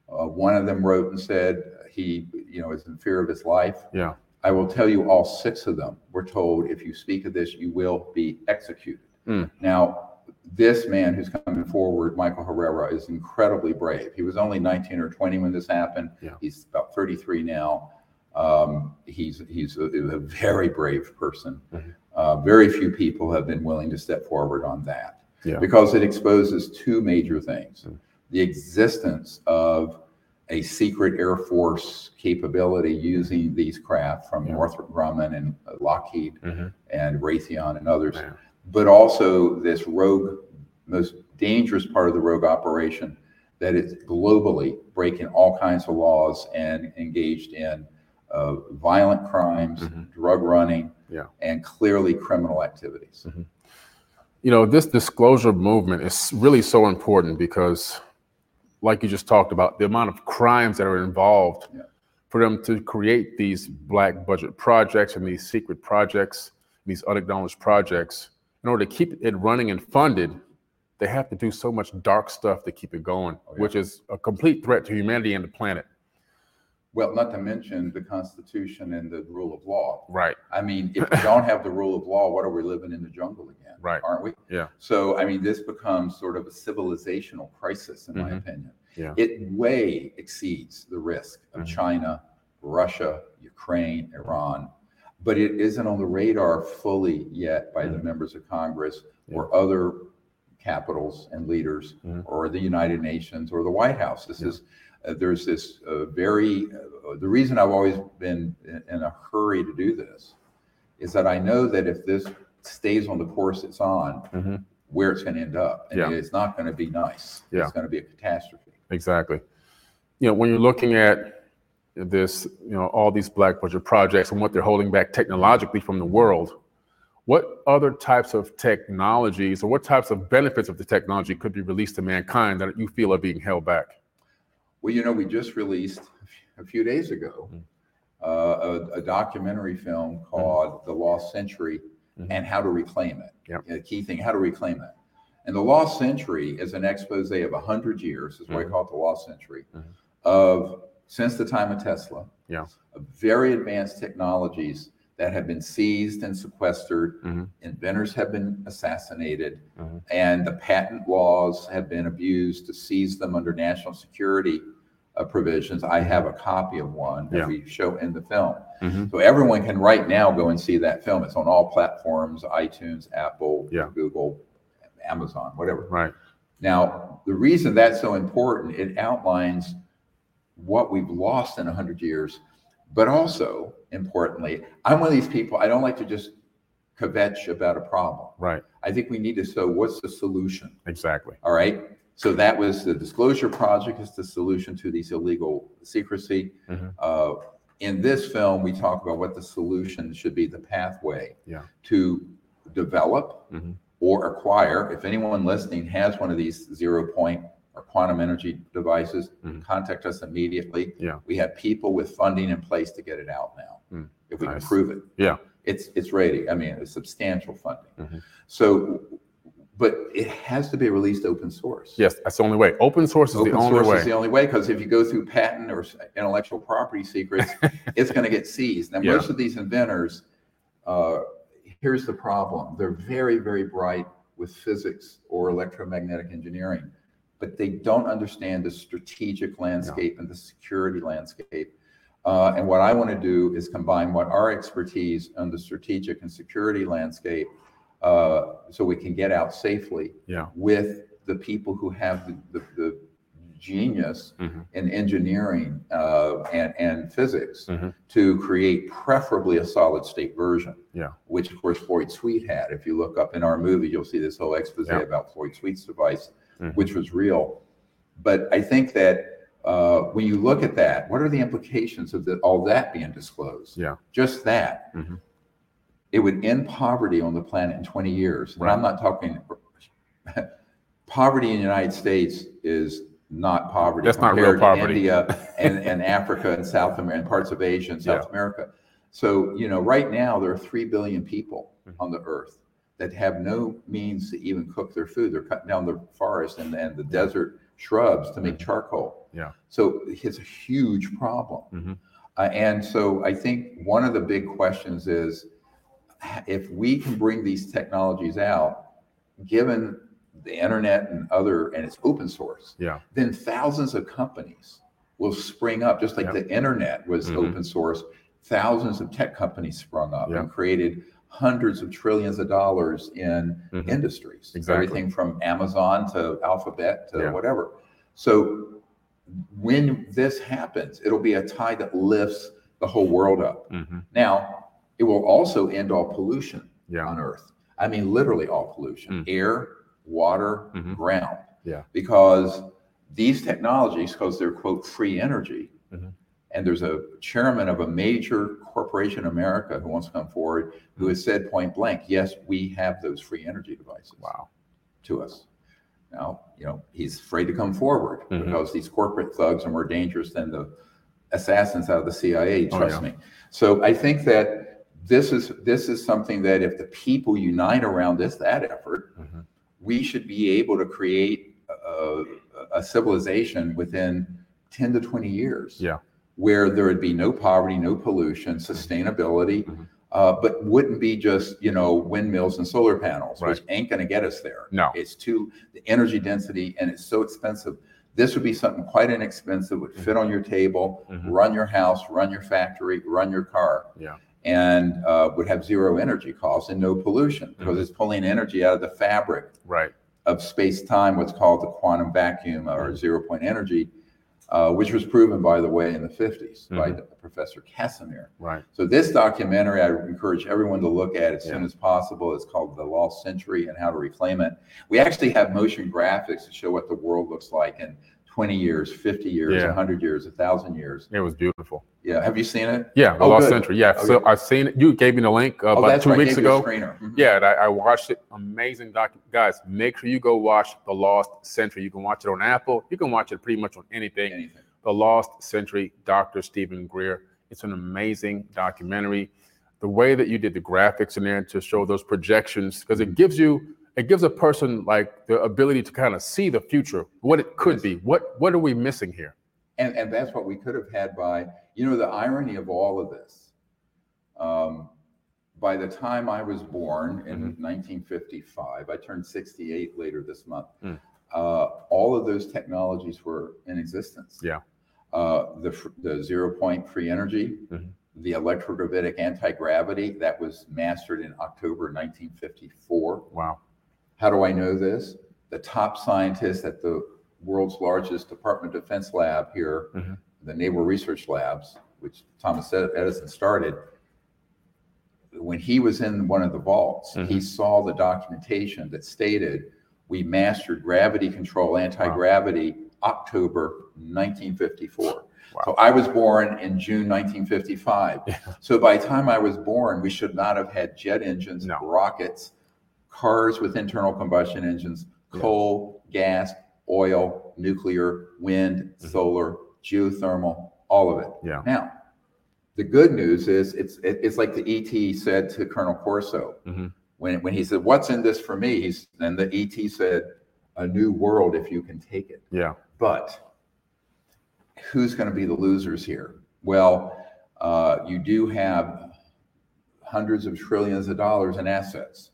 Uh, one of them wrote and said he, you know, is in fear of his life. Yeah. I will tell you, all six of them were told, if you speak of this, you will be executed. Mm. Now, this man who's coming forward, Michael Herrera, is incredibly brave. He was only 19 or 20 when this happened. Yeah. He's about 33 now. Um, he's he's a, a very brave person. Mhm. Uh, very few people have been willing to step forward on that Yeah. because it exposes two major things: Mm. the existence of a secret Air Force capability using these craft from Yeah. Northrop Grumman and Lockheed Mhm. and Raytheon and others Yeah. but also this rogue, most dangerous part of the rogue operation that is globally breaking all kinds of laws and engaged in uh, violent crimes, Mhm. drug running, Yeah. and clearly criminal activities. you know this disclosure movement is really so important because like you just talked about the amount of crimes that are involved Yeah. for them to create these black budget projects and these secret projects these unacknowledged projects in order to keep it running and funded they have to do so much dark stuff to keep it going Oh, yeah. which is a complete threat to humanity and the planet Well, not to mention the Constitution and the rule of law. right I mean, if we don't have the rule of law, what are we living in the jungle again? Right. Aren't we? Yeah. So, I mean, this becomes sort of a civilizational crisis, in my Mhm. opinion. Yeah. It way exceeds the risk of Mhm. China, Russia, Ukraine, Iran, but it isn't on the radar fully yet by the Mhm. members of Congress Yeah. or other capitals and leaders Mhm. or the United Nations or the White House. This Yeah. is uh, there's this uh, very uh, the reason I've always been in, in a hurry to do this is that I know that if this stays on the course it's on, Mhm. where it's going to end up, and Yeah. it's not going to be nice. Yeah. It's going to be a catastrophe. Exactly. You know, when you're looking at this, you know, all these black budget projects and what they're holding back technologically from the world, what other types of technologies or what types of benefits of the technology could be released to mankind that you feel are being held back? Well, you know, we just released a few days ago Mhm. uh, a, a documentary film called The Lost Century Mhm. and How to Reclaim It. Yep. The key thing, how to reclaim it. And The Lost Century is an expose of 100 years, is why I call it The Lost Century, Mhm. of since the time of Tesla, Yeah. of very advanced technologies that have been seized and sequestered. Mhm. Inventors have been assassinated, Mhm. and the patent laws have been abused to seize them under national security uh, provisions. I have a copy of one that Yeah. we show in the film. Mhm. So everyone can right now go and see that film. It's on all platforms iTunes, Apple, Yeah. Google, Amazon, whatever. Right. Now, the reason that's so important, it outlines what we've lost in 100 years, but also importantly, I'm one of these people, I don't like to just kvetch about a problem. Right. I think we need to so what's the solution? Exactly. All right. So that was the disclosure project is the solution to these illegal secrecy. Mhm. Uh, in this film, we talk about what the solution should be, the pathway Yeah. to develop Mhm. or acquire. If anyone listening has one of these zero point or quantum energy devices, Mhm. contact us immediately. Yeah. We have people with funding in place to get it out now, Mm. if we Nice. can prove it Yeah. it's it's ready. I mean, it's substantial funding. Mhm. So, but it has to be released open source. Yes, that's the only way. Open source is Open the only source way. is the only way because if you go through patent or intellectual property secrets, it's going to get seized. Now, Yeah. most of these inventors, uh, here's the problem: they're very, very bright with physics or electromagnetic engineering, but they don't understand the strategic landscape and the security landscape. Uh, and what I want to do is combine what our expertise on the strategic and security landscape, uh, so we can get out safely Yeah. with the people who have the, the, the genius Mhm. in engineering uh, and, and physics Mhm. to create preferably a solid state version. Yeah. Which of course Floyd Sweet had. If you look up in our movie, you'll see this whole expose Yeah. about Floyd Sweet's device, Mhm. which was real. But I think that uh, when you look at that, what are the implications of the, all that being disclosed? Yeah. Just that. Mhm. It would end poverty on the planet in 20 years. And I'm not talking poverty in the United States is not poverty. That's not real compared to poverty. India and, and Africa and South America and parts of Asia and South Yeah. America. So, you know, right now there are 3 billion people Mhm. on the earth that have no means to even cook their food. They're cutting down the forest and, and the desert shrubs to make charcoal. Yeah. So it's a huge problem. Mhm. Uh, and so I think one of the big questions is if we can bring these technologies out, given the internet and other, and it's open source, Yeah. then thousands of companies will spring up, just like Yep. the internet was Mhm. open source. Thousands of tech companies sprung up Yep. and created hundreds of trillions of dollars in Mhm. industries. Exactly. Everything from Amazon to Alphabet to Yeah. whatever. So when this happens, it'll be a tide that lifts the whole world up. hmm Now, it will also end all pollution Yeah. on Earth. I mean, literally all pollution Mm. air, water, Mhm. ground. Yeah. Because these technologies, because they're, quote, free energy, Mhm. And there's a chairman of a major corporation in America who wants to come forward who has said point blank, yes, we have those free energy devices Wow. to us. Now, you know, he's afraid to come forward Mhm. because these corporate thugs are more dangerous than the assassins out of the CIA, Oh, trust yeah. me. So I think that this is this is something that if the people unite around this that effort, Mhm. we should be able to create a, a civilization within 10 to 20 years. Yeah. Where there would be no poverty, no pollution, sustainability, Mhm. uh, but wouldn't be just, you know, windmills and solar panels, which ain't going to get us there. No. It's too, the energy density, and it's so expensive. This would be something quite inexpensive, would fit on your table, Mhm. run your house, run your factory, run your car Yeah. and uh, would have zero energy costs and no pollution because Mhm. it's pulling energy out of the fabric Right. of space time, what's called the quantum vacuum or zero point energy, uh, which was proven, by the way, in the 50s by Mhm. Professor Casimir. Right. So, this documentary, I encourage everyone to look at as soon as possible. It's called The Lost Century and How to Reclaim It. We actually have motion graphics to show what the world looks like in 20 years, 50 years, Yeah. 100 years, 1,000 years. It was beautiful. Yeah. Have you seen it? Yeah. The Oh, Lost good. Century. Yeah. Oh, so. I've seen it. You gave me the link uh, Oh, about two right. Weeks gave you a ago. Mhm. Yeah, and I, I watched it. Amazing doc. Guys, make sure you go watch The Lost Century. You can watch it on Apple. You can watch it pretty much on anything. Anything. The Lost Century, Dr. Stephen Greer. It's an amazing documentary. The way that you did the graphics in there to show those projections, because it gives you, it gives a person like the ability to kind of see the future, what it could Yes. be. What what are we missing here? And, and that's what we could have had by, you know, the irony of all of this. Um, by the time I was born in Mhm. 1955, I turned 68 later this month. Mm. Uh, all of those technologies were in existence. Yeah. Uh, the, the zero point free energy, Mhm. the electrogravitic anti gravity that was mastered in October 1954. Wow. How do I know this? The top scientists at the world's largest Department of Defense lab here, Mhm. the Naval Research Labs, which Thomas Edison started, when he was in one of the vaults, he Mhm. saw the documentation that stated we mastered gravity control, anti gravity, October 1954. Wow. So I was born in June 1955. Yeah. So by the time I was born, we should not have had jet engines, No. rockets, cars with internal combustion engines, Yeah. coal, gas, oil, nuclear, wind, Mhm. solar, geothermal, all of it. Yeah. Now, the good news is it's it, it's like the ET said to Colonel Corso Mhm. when when he said, "What's in this for me?" He's and the ET said, "A new world if you can take it." Yeah. But who's going to be the losers here? Well, uh, you do have hundreds of trillions of dollars in assets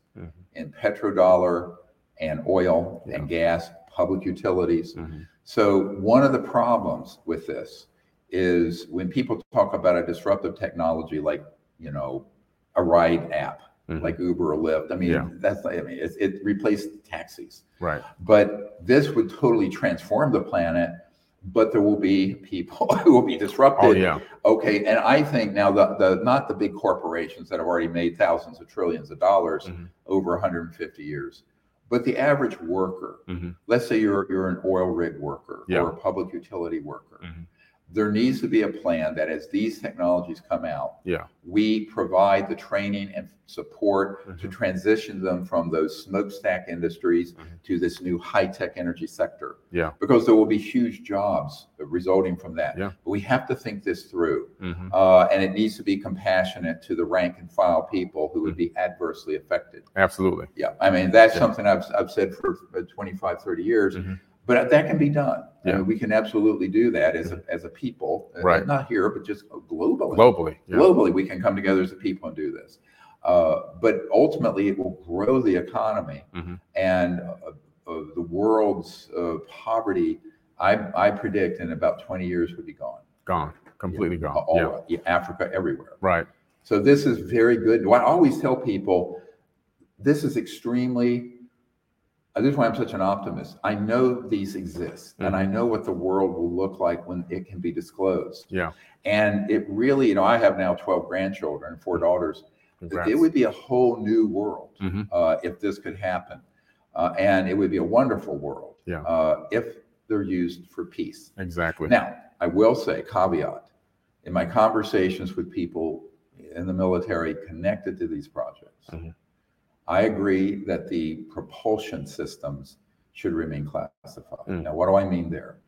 In petrodollar and oil Yeah. and gas, public utilities. Mhm. So one of the problems with this is when people talk about a disruptive technology like, you know, a ride app Mhm. like Uber or Lyft. I mean, Yeah. that's I mean, it, it replaced taxis Right. but this would totally transform the planet but there will be people who will be disrupted Oh yeah. okay and i think now the, the not the big corporations that have already made thousands of trillions of dollars Mhm. over 150 years but the average worker Mhm. let's say you're you're an oil rig worker Yeah. or a public utility worker Mhm. There needs to be a plan that as these technologies come out Yeah. we provide the training and support to Mhm. transition them from those smokestack industries Mhm. to this new high-tech energy sector Yeah. because there will be huge jobs resulting from that Yeah. but we have to think this through Mhm. uh, and it needs to be compassionate to the rank and file people who would be adversely affected Absolutely. yeah i mean that's Yeah. something I've, I've said for uh, 25 30 years Mhm. But that can be done I mean, we can absolutely do that as a, as a people uh, Right. not here but just globally Globally. Yeah. globally we can come together as a people and do this uh, but ultimately it will grow the economy Mhm. and uh, uh, world's uh, poverty, I, I predict in about 20 years would be gone. Gone, completely gone. All, yeah, yeah, Africa, everywhere. right. So this is very good. I always tell people, this is extremely. This is why I'm such an optimist. I know these exist, and I know what the world will look like when it can be disclosed. Yeah, And it really, you know, I have now 12 grandchildren four daughters. congrats. It would be a whole new world Mhm. uh, if this could happen, uh, and it would be a wonderful world Yeah. uh, if they're used for peace. Exactly. Now, I will say caveat in my conversations with people in the military connected to these projects, Mhm. I agree that the propulsion systems should remain classified. Mm. Now, what do I mean there?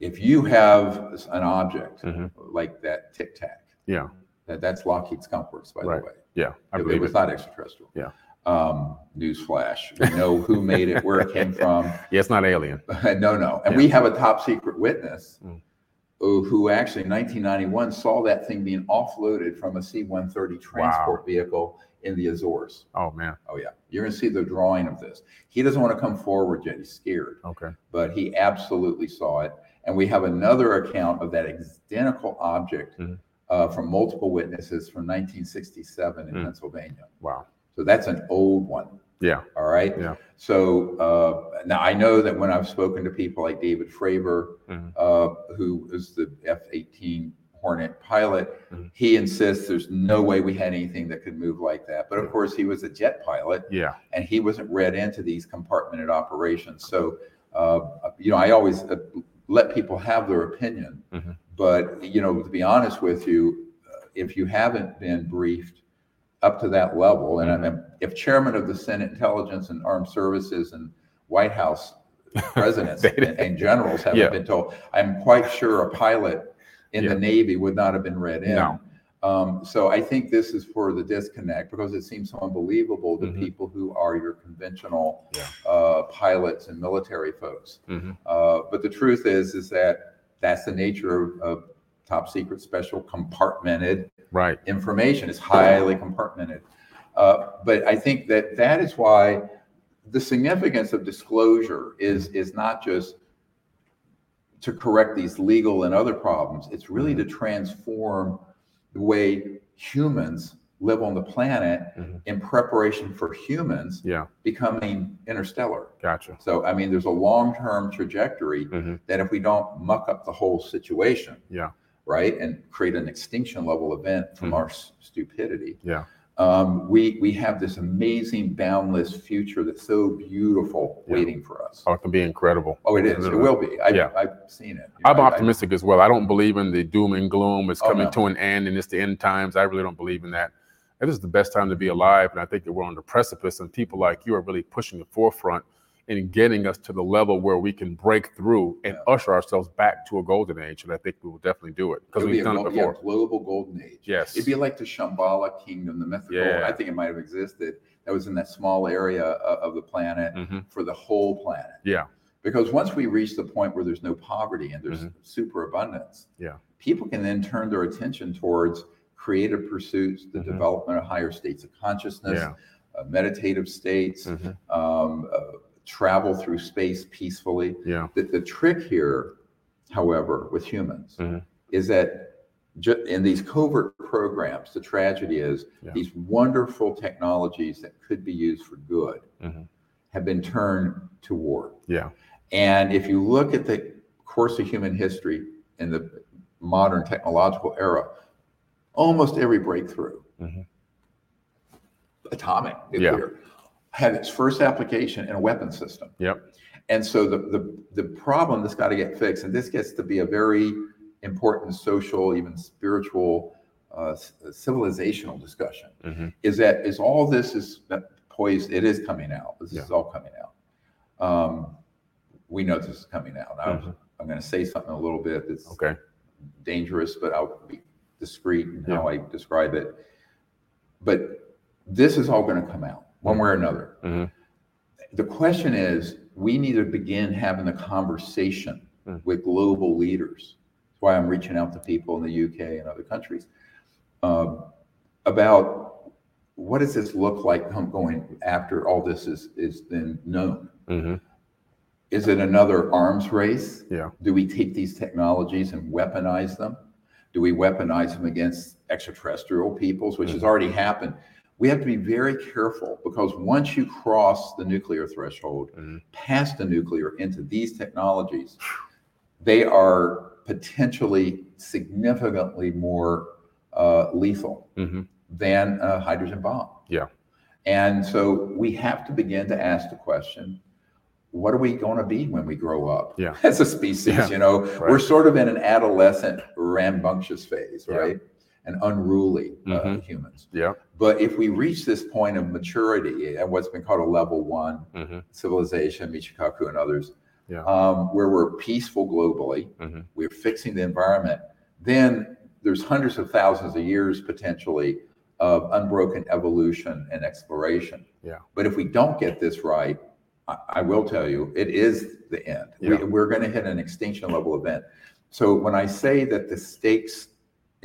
If you have an object Mhm. like that Tic Tac, Yeah, that, that's Lockheed Skunk Works, by Right. the way. yeah, I It, it was it. not extraterrestrial. Yeah. Um, newsflash. We know who made it, where it came from. Yeah, it's not alien. no, no. And Yeah. we have a top secret witness Mm. who, who actually in 1991 saw that thing being offloaded from a C-130 transport vehicle in the Azores. Oh man. Oh yeah, you're to see the drawing of this. He doesn't want to come forward yet. He's scared, Okay. but he absolutely saw it. And we have another account of that identical object Mhm. uh, from multiple witnesses from 1967 in Mm. Pennsylvania. Wow. So that's an old one. Yeah. All right. Yeah. So uh, now I know that when I've spoken to people like David Fravor, Mhm. uh, who is the F 18 Hornet pilot, Mhm. he insists there's no way we had anything that could move like that. But of course, he was a jet pilot Yeah. and he wasn't read into these compartmented operations. So, uh, you know, I always uh, let people have their opinion. Mhm. But, you know, to be honest with you, uh, if you haven't been briefed up to that level, and I mean, if chairman of the Senate Intelligence and Armed Services and White House presidents and, and generals haven't Yeah. been told, I'm quite sure a pilot in Yeah. the Navy would not have been read in. No. Um, so I think this is for the disconnect because it seems so unbelievable to Mhm. people who are your conventional Yeah. uh, pilots and military folks. hmm Uh, but the truth is, is that that's the nature of, of top secret, special, compartmented Right. information. It's highly compartmented. Uh, but I think that that is why the significance of disclosure is is not just to correct these legal and other problems. It's really to transform the way humans live on the planet Mhm. in preparation for humans Yeah. becoming interstellar. Gotcha. So, I mean, there's a long-term trajectory Mhm. that if we don't muck up the whole situation, Yeah. right, and create an extinction level event from Mhm. our stupidity, Yeah. Um, we we have this amazing, boundless future that's so beautiful Yeah. waiting for us. Oh, it can be incredible. Oh, it is. It will be. I've, Yeah. I've seen it. I'm I- I- optimistic as well. I don't believe in the doom and gloom. It's Oh, coming no. to an end and it's the end times. I really don't believe in that. This is the best time to be alive. And I think that we're on the precipice, and people like you are really pushing the forefront in getting us to the level where we can break through and Yeah. usher ourselves back to a golden age. And I think we will definitely do it because It'll be we've a done it glo- yeah, before. global golden age. Yes. It'd be like the Shambhala kingdom, the mythical. Yeah. I think it might have existed. That was in that small area of, of the planet Mhm. for the whole planet. Yeah. Because once we reach the point where there's no poverty and there's Mhm. superabundance, Yeah. people can then turn their attention towards creative pursuits, the Mhm. development of higher states of consciousness, Yeah. uh, meditative states, Mhm. um, uh, travel through space peacefully. Yeah. The, the trick here, however, with humans Mhm. is that ju- in these covert programs, the tragedy is Yeah. these wonderful technologies that could be used for good Mhm. have been turned to war. Yeah. And if you look at the course of human history in the modern technological era, almost every breakthrough, Mhm. atomic, Yeah. Had its first application in a weapon system. Yep. And so the, the, the problem that's got to get fixed, and this gets to be a very important social, even spiritual, uh, civilizational discussion, Mhm. is that is all this is poised, it is coming out. This is all coming out. Um, we know this is coming out. I'm, Mhm. I'm going to say something a little bit that's Okay. dangerous, but I'll be discreet in how I describe it. But this is all going to come out one way or another. Mhm. The question is, we need to begin having the conversation Mm. with global leaders. That's why I'm reaching out to people in the UK and other countries um, about what does this look like going after all this is is then known. Mhm. Is it another arms race? Yeah. Do we take these technologies and weaponize them? Do we weaponize them against extraterrestrial peoples, which has already happened? We have to be very careful because once you cross the nuclear threshold, Mhm. past the nuclear into these technologies, they are potentially significantly more uh, lethal hmm than a hydrogen bomb. Yeah. And so we have to begin to ask the question what are we going to be when we grow up Yeah. as a species? Yeah. You know, we're sort of in an adolescent, rambunctious phase, Yeah. And unruly uh, Mhm. humans. Yeah. But if we reach this point of maturity and what's been called a level one hmm civilization, Michio Kaku and others, Yeah. um, where we're peaceful globally, Mhm. we're fixing the environment, then there's hundreds of thousands of years potentially of unbroken evolution and exploration. Yeah. But if we don't get this right, I, I will tell you, it is the end. Yeah. We, we're going to hit an extinction level event. So when I say that the stakes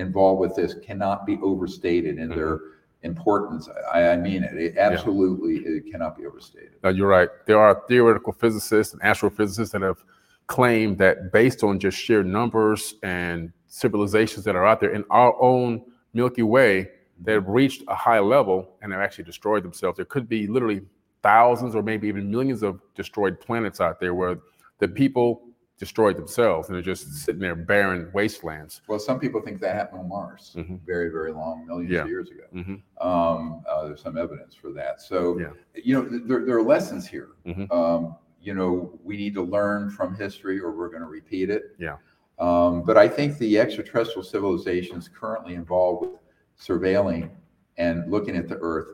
involved with this cannot be overstated in mm-hmm. their importance, I, I mean it. It absolutely it cannot be overstated. No, you're right. There are theoretical physicists and astrophysicists that have claimed that based on just sheer numbers and civilizations that are out there in our own Milky Way, mm-hmm. that have reached a high level and have actually destroyed themselves. There could be literally thousands or maybe even millions of destroyed planets out there where the mm-hmm. people destroyed themselves and they're just sitting there barren wastelands. Well, some people think that happened on Mars Mhm. very, very long, millions Yeah. of years ago. hmm Um, uh, there's some evidence for that. So, Yeah. you know, th- there, there are lessons here. Mhm. Um, you know, we need to learn from history or we're going to repeat it. Yeah. Um, but I think the extraterrestrial civilizations currently involved with surveilling and looking at the Earth,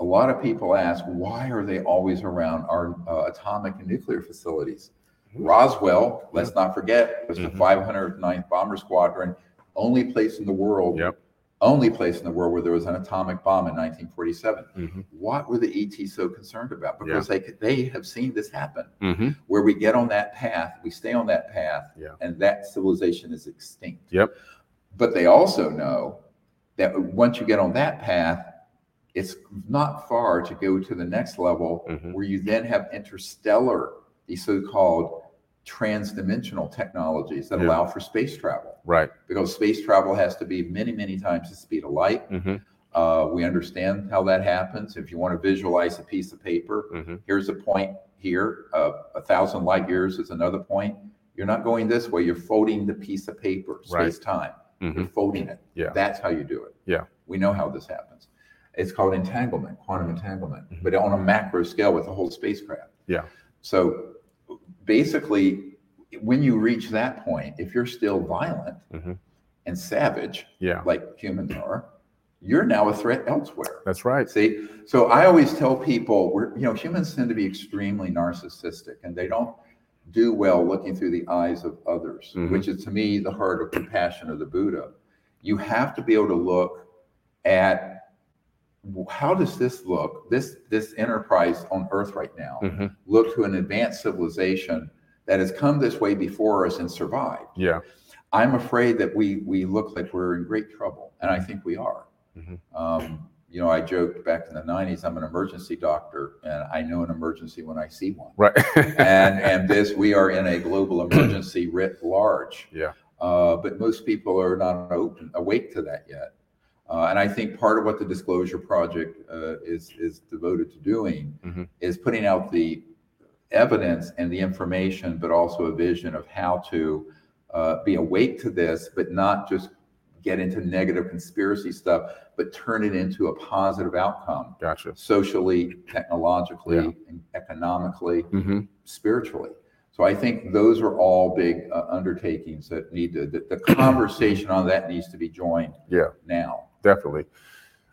a lot of people ask, why are they always around our uh, atomic and nuclear facilities? Roswell, let's not forget, was the Mhm. 509th Bomber Squadron, only place in the world, Yep. only place in the world where there was an atomic bomb in 1947. hmm What were the ET so concerned about? Because they could- they have seen this happen, hmm where we get on that path, we stay on that path, Yeah. and that civilization is extinct. Yep. But they also know that once you get on that path, it's not far to go to the next level Mhm. where you then have interstellar, these so-called transdimensional technologies that Yeah. allow for space travel. Right. Because space travel has to be many, many times the speed of light. hmm Uh, we understand how that happens. If you want to visualize a piece of paper, hmm here's a point here. Uh, a thousand light years is another point. You're not going this way. You're folding the piece of paper, space time. hmm You're folding it. Yeah. That's how you do it. Yeah. We know how this happens. It's called entanglement, quantum entanglement, Mhm. but on a macro scale with the whole spacecraft. Yeah. So basically, when you reach that point, if you're still violent Mhm. and savage, Yeah. like humans are, you're now a threat elsewhere. That's right. See, so I always tell people, we're, you know, humans tend to be extremely narcissistic and they don't do well looking through the eyes of others, Mhm. which is to me the heart of compassion of the Buddha. You have to be able to look at how does this look, this this enterprise on Earth right now, hmm look to an advanced civilization that has come this way before us and survived. Yeah. I'm afraid that we we look like we're in great trouble, and I think we are. Mhm. Um, you know, I joked back in the '90s, I'm an emergency doctor, and I know an emergency when I see one. Right. And and this, we are in a global emergency writ large. Yeah. Uh, but most people are not open, awake to that yet. Uh, and I think part of what the Disclosure Project uh, is is devoted to doing Mhm. is putting out the evidence and the information, but also a vision of how to uh, be awake to this, but not just get into negative conspiracy stuff, but turn it into a positive outcome Gotcha. socially, technologically, Yeah. and economically, hmm spiritually. So I think those are all big uh, undertakings that need to, the, the conversation on that needs to be joined Yeah. now. Definitely.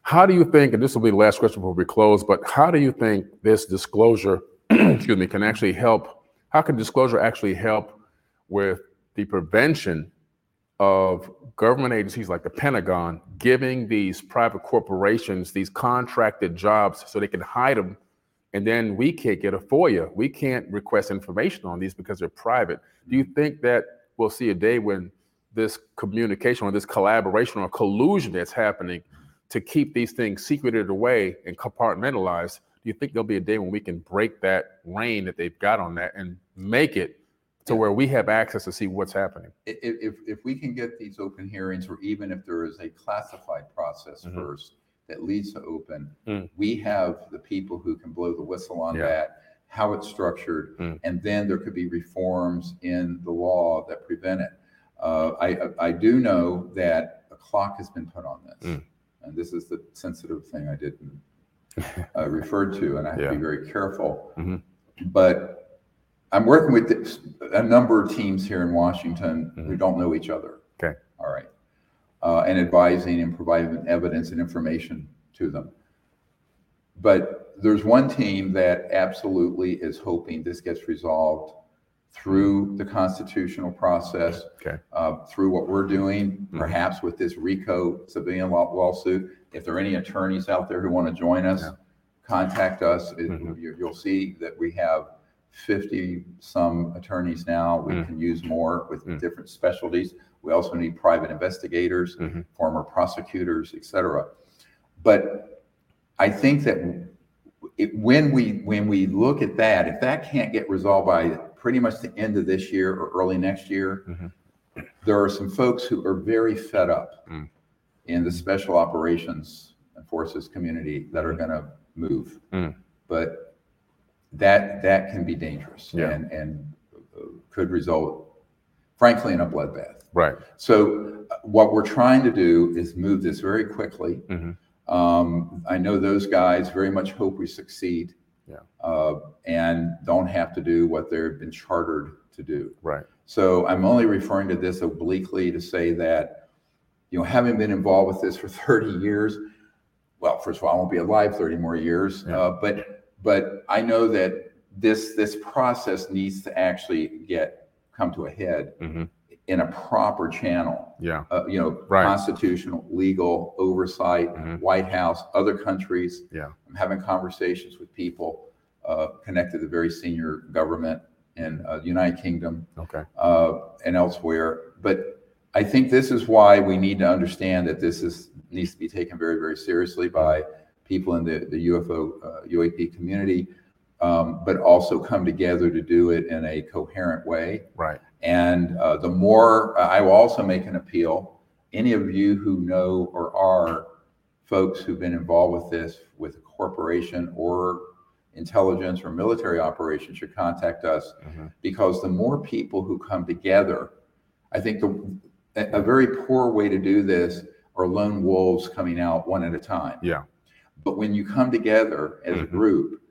How do you think, and this will be the last question before we close, but how do you think this disclosure, excuse me, can actually help? How can disclosure actually help with the prevention of government agencies like the Pentagon giving these private corporations these contracted jobs so they can hide them? And then we can't get a FOIA. We can't request information on these because they're private. Do you think that we'll see a day when this communication or this collaboration or collusion that's happening to keep these things secreted away and compartmentalized. do you think there'll be a day when we can break that reign that they've got on that and make it to where we have access to see what's happening? I- i- If, if we can get these open hearings, or even if there is a classified process Mhm. first that leads to open, Mm. we have the people who can blow the whistle on Yeah. that, how it's structured, Mm. and then there could be reforms in the law that prevent it. Uh, I, I do know that a clock has been put on this. Mm. And this is the sensitive thing I didn't uh, refer to, and I have to be very careful. Mhm. But I'm working with this- a number of teams here in Washington who Mhm. don't know each other. Okay. All right. Uh, and advising and providing evidence and information to them. But there's one team that absolutely is hoping this gets resolved through the constitutional process, Okay. uh, through what we're doing, Mhm. perhaps with this RICO civilian law- lawsuit. If there are any attorneys out there who want to join us, Yeah. contact us. It- Mhm. you- You'll see that we have 50-some attorneys now. We Mm. can use more with Mm. different specialties. We also need private investigators, Mhm. former prosecutors, et cetera. But I think that it, when we, when we look at that, if that can't get resolved by pretty much the end of this year or early next year, Mhm. there are some folks who are very fed up Mm. in the special operations and forces community that are Mhm. gonna move. Mm. But that, that can be dangerous Yeah. and, and could result frankly in a bloodbath. Right. So uh, what we're trying to do is move this very quickly. Mhm. Um, I know those guys very much hope we succeed. Yeah. Uh, and don't have to do what they've been chartered to do. Right. So I'm only referring to this obliquely to say that, you know, having been involved with this for 30 years, well, first of all, I won't be alive 30 more years, Yeah. uh, but but I know that this this process needs to actually get come to a head Mhm. In a proper channel. Yeah. Uh, you know, Right. constitutional, legal oversight, Mhm. White House, other countries. Yeah. I'm having conversations with people uh, connected to very senior government in uh, the United Kingdom Okay. uh, and elsewhere. But I think this is why we need to understand that this is needs to be taken very, very seriously by people in the, the UFO, uh, UAP community, um, but also come together to do it in a coherent way. Right. And uh, the more, I will also make an appeal, any of you who know or are folks who've been involved with this, with a corporation or intelligence or military operation should contact us Mhm. because the more people who come together, I think the, a, a very poor way to do this are lone wolves coming out one at a time. Yeah. But when you come together as a Mhm. group,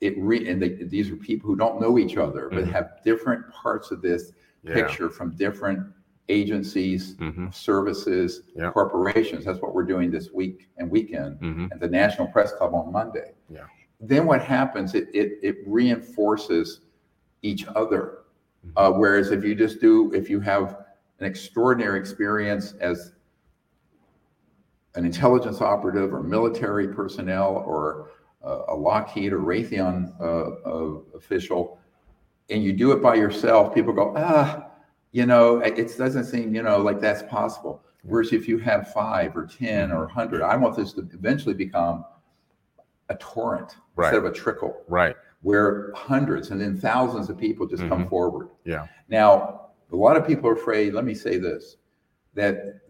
it re, and they, these are people who don't know each other, but Mhm. have different parts of this Yeah. picture from different agencies, Mhm. services, Yeah. corporations. That's what we're doing this week and weekend Mhm. at the National Press Club on Monday. Yeah. Then what happens, it, it, it reinforces each other. Mhm. Uh, whereas if you just do, if you have an extraordinary experience as an intelligence operative or military personnel or a Lockheed or Raytheon uh, uh, official, and you do it by yourself, people go, ah, you know, it doesn't seem, you know, like that's possible. Whereas if you have five or 10 or 100, I want this to eventually become a torrent Right. instead of a trickle Right. where hundreds and then thousands of people just come Mhm. forward. Yeah. Now, a lot of people are afraid, let me say this, that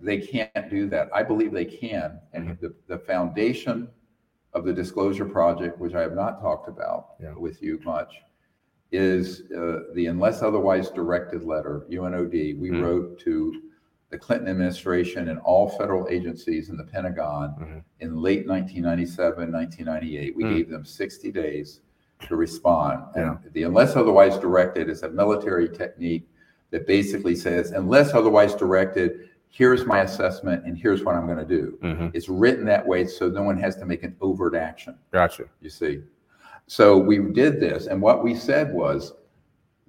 they can't do that. I believe they can. And Mhm. the, the foundation of the Disclosure Project, which I have not talked about Yeah. with you much, is uh, the unless otherwise directed letter, UNOD, we Mm. wrote to the Clinton administration and all federal agencies in the Pentagon Mhm. in late 1997, 1998. We Mm. gave them 60 days to respond. Yeah. And the unless otherwise directed is a military technique that basically says, unless otherwise directed, here's my assessment and here's what I'm going to do. Mhm. It's written that way so no one has to make an overt action, Gotcha. you see. So we did this, and what we said was,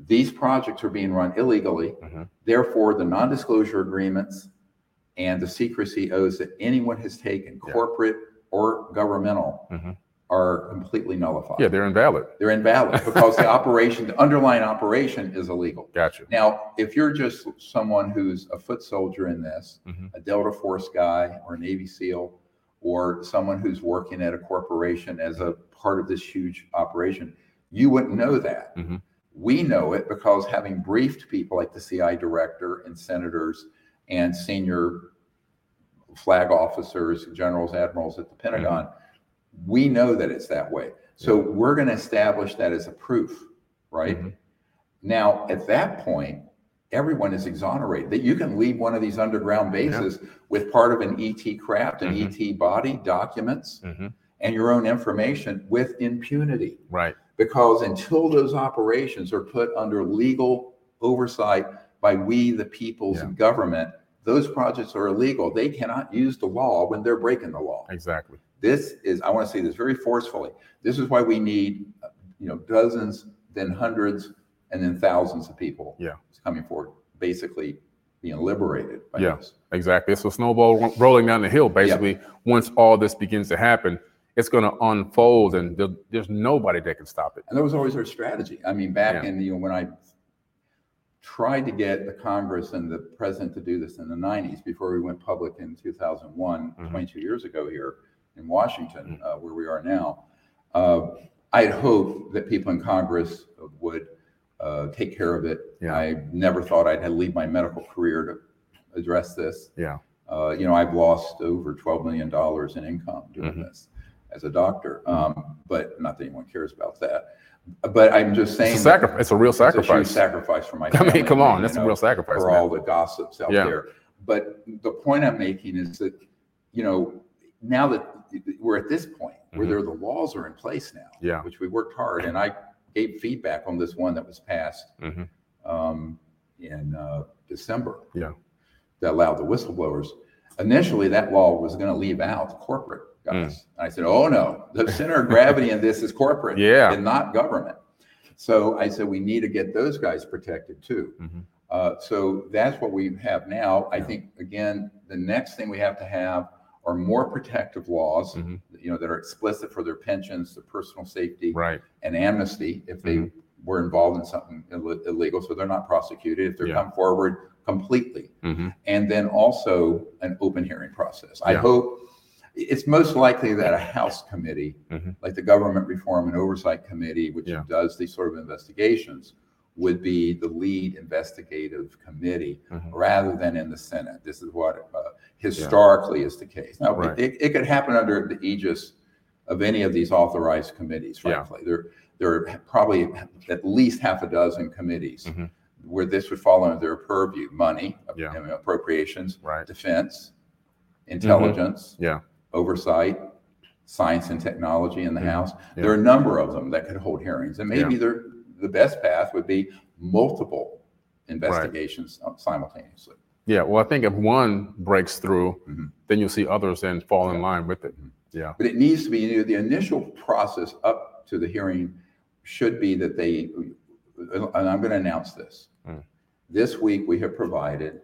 these projects are being run illegally. Mhm. Therefore, the non-disclosure agreements and the secrecy oaths that anyone has taken, Yeah. corporate or governmental, Mhm. Are completely nullified. Yeah, they're invalid. They're invalid because the operation, the underlying operation is illegal. Gotcha. Now, if you're just someone who's a foot soldier in this, Mhm. a Delta Force guy or a Navy SEAL, or someone who's working at a corporation as a part of this huge operation. You wouldn't know that. Mhm. We know it because having briefed people like the CI director and senators and senior flag officers, generals, admirals at the Pentagon, we know that it's that way. So we're going to establish that as a proof, right? Mhm. Now, at that point, everyone is exonerated. That you can leave one of these underground bases with part of an ET craft, an Mhm. ET body, documents, Mhm. and your own information with impunity. Right. Because until those operations are put under legal oversight by we, the people's Yeah. government, those projects are illegal. They cannot use the law when they're breaking the law. Exactly. This is, I want to say this very forcefully. This is why we need, uh, you know, dozens, then hundreds, and then thousands of people. Yeah. Coming forward, basically being liberated by Yeah. this. Exactly. It's a snowball rolling down the hill. Basically, once all this begins to happen, it's going to unfold, and there's nobody that can stop it. And that was always our strategy. I mean, back Yeah. in, you know, when I tried to get the Congress and the president to do this in the 90s before we went public in 2001, Mhm. 22 years ago here in Washington, uh, where we are now. Uh, I had hoped that people in Congress would uh, take care of it. Yeah. I never thought I'd leave my medical career to address this. Yeah. Uh, you know, I've lost over $12 million in income doing Mhm. this as a doctor, um, but not that anyone cares about that. But I'm just saying. It's a sacrifice. It's a real it's a huge sacrifice. sacrifice for my I mean, come on, that's you a real sacrifice. For man. all the gossips out Yeah. there. But the point I'm making is that, you know, now that we're at this point where Mhm. there, the laws are in place now. Yeah. Which we worked hard, and I gave feedback on this one that was passed Mhm. um, in uh, December. Yeah. That allowed the whistleblowers. Initially, that law was going to leave out corporate guys. And I said, oh, no, the center of gravity in this is corporate Yeah. and not government. So I said, we need to get those guys protected too. Mhm. Uh, so that's what we have now. I think, again, the next thing we have to have are more protective laws, Mhm. you know, that are explicit for their pensions, their personal safety, Right. and amnesty if they Mhm. were involved in something Ill- illegal, so they're not prosecuted, if they Yeah. come forward completely. Mhm. And then also an open hearing process. I hope, it's most likely that a House committee, Mhm. like the Government Reform and Oversight Committee, which Yeah. does these sort of investigations, would be the lead investigative committee Mhm. rather than in the Senate. This is what uh, historically is the case. Now, Right. it, it could happen under the aegis of any of these authorized committees, Yeah. There, there are probably at least half a dozen committees Mhm. where this would fall under their purview, money, Yeah. appropriations, Right. defense, intelligence, Yeah. Oversight, science and technology in the. House. Yeah. There are a number of them that could hold hearings, and maybe they're, the best path would be multiple investigations simultaneously. Yeah. Well, I think if one breaks through, Mhm. then you'll see others then fall in line with it. Mhm. Yeah. But it needs to be, you know, the initial process up to the hearing should be that they, and I'm going to announce this. Mm. This week, we have provided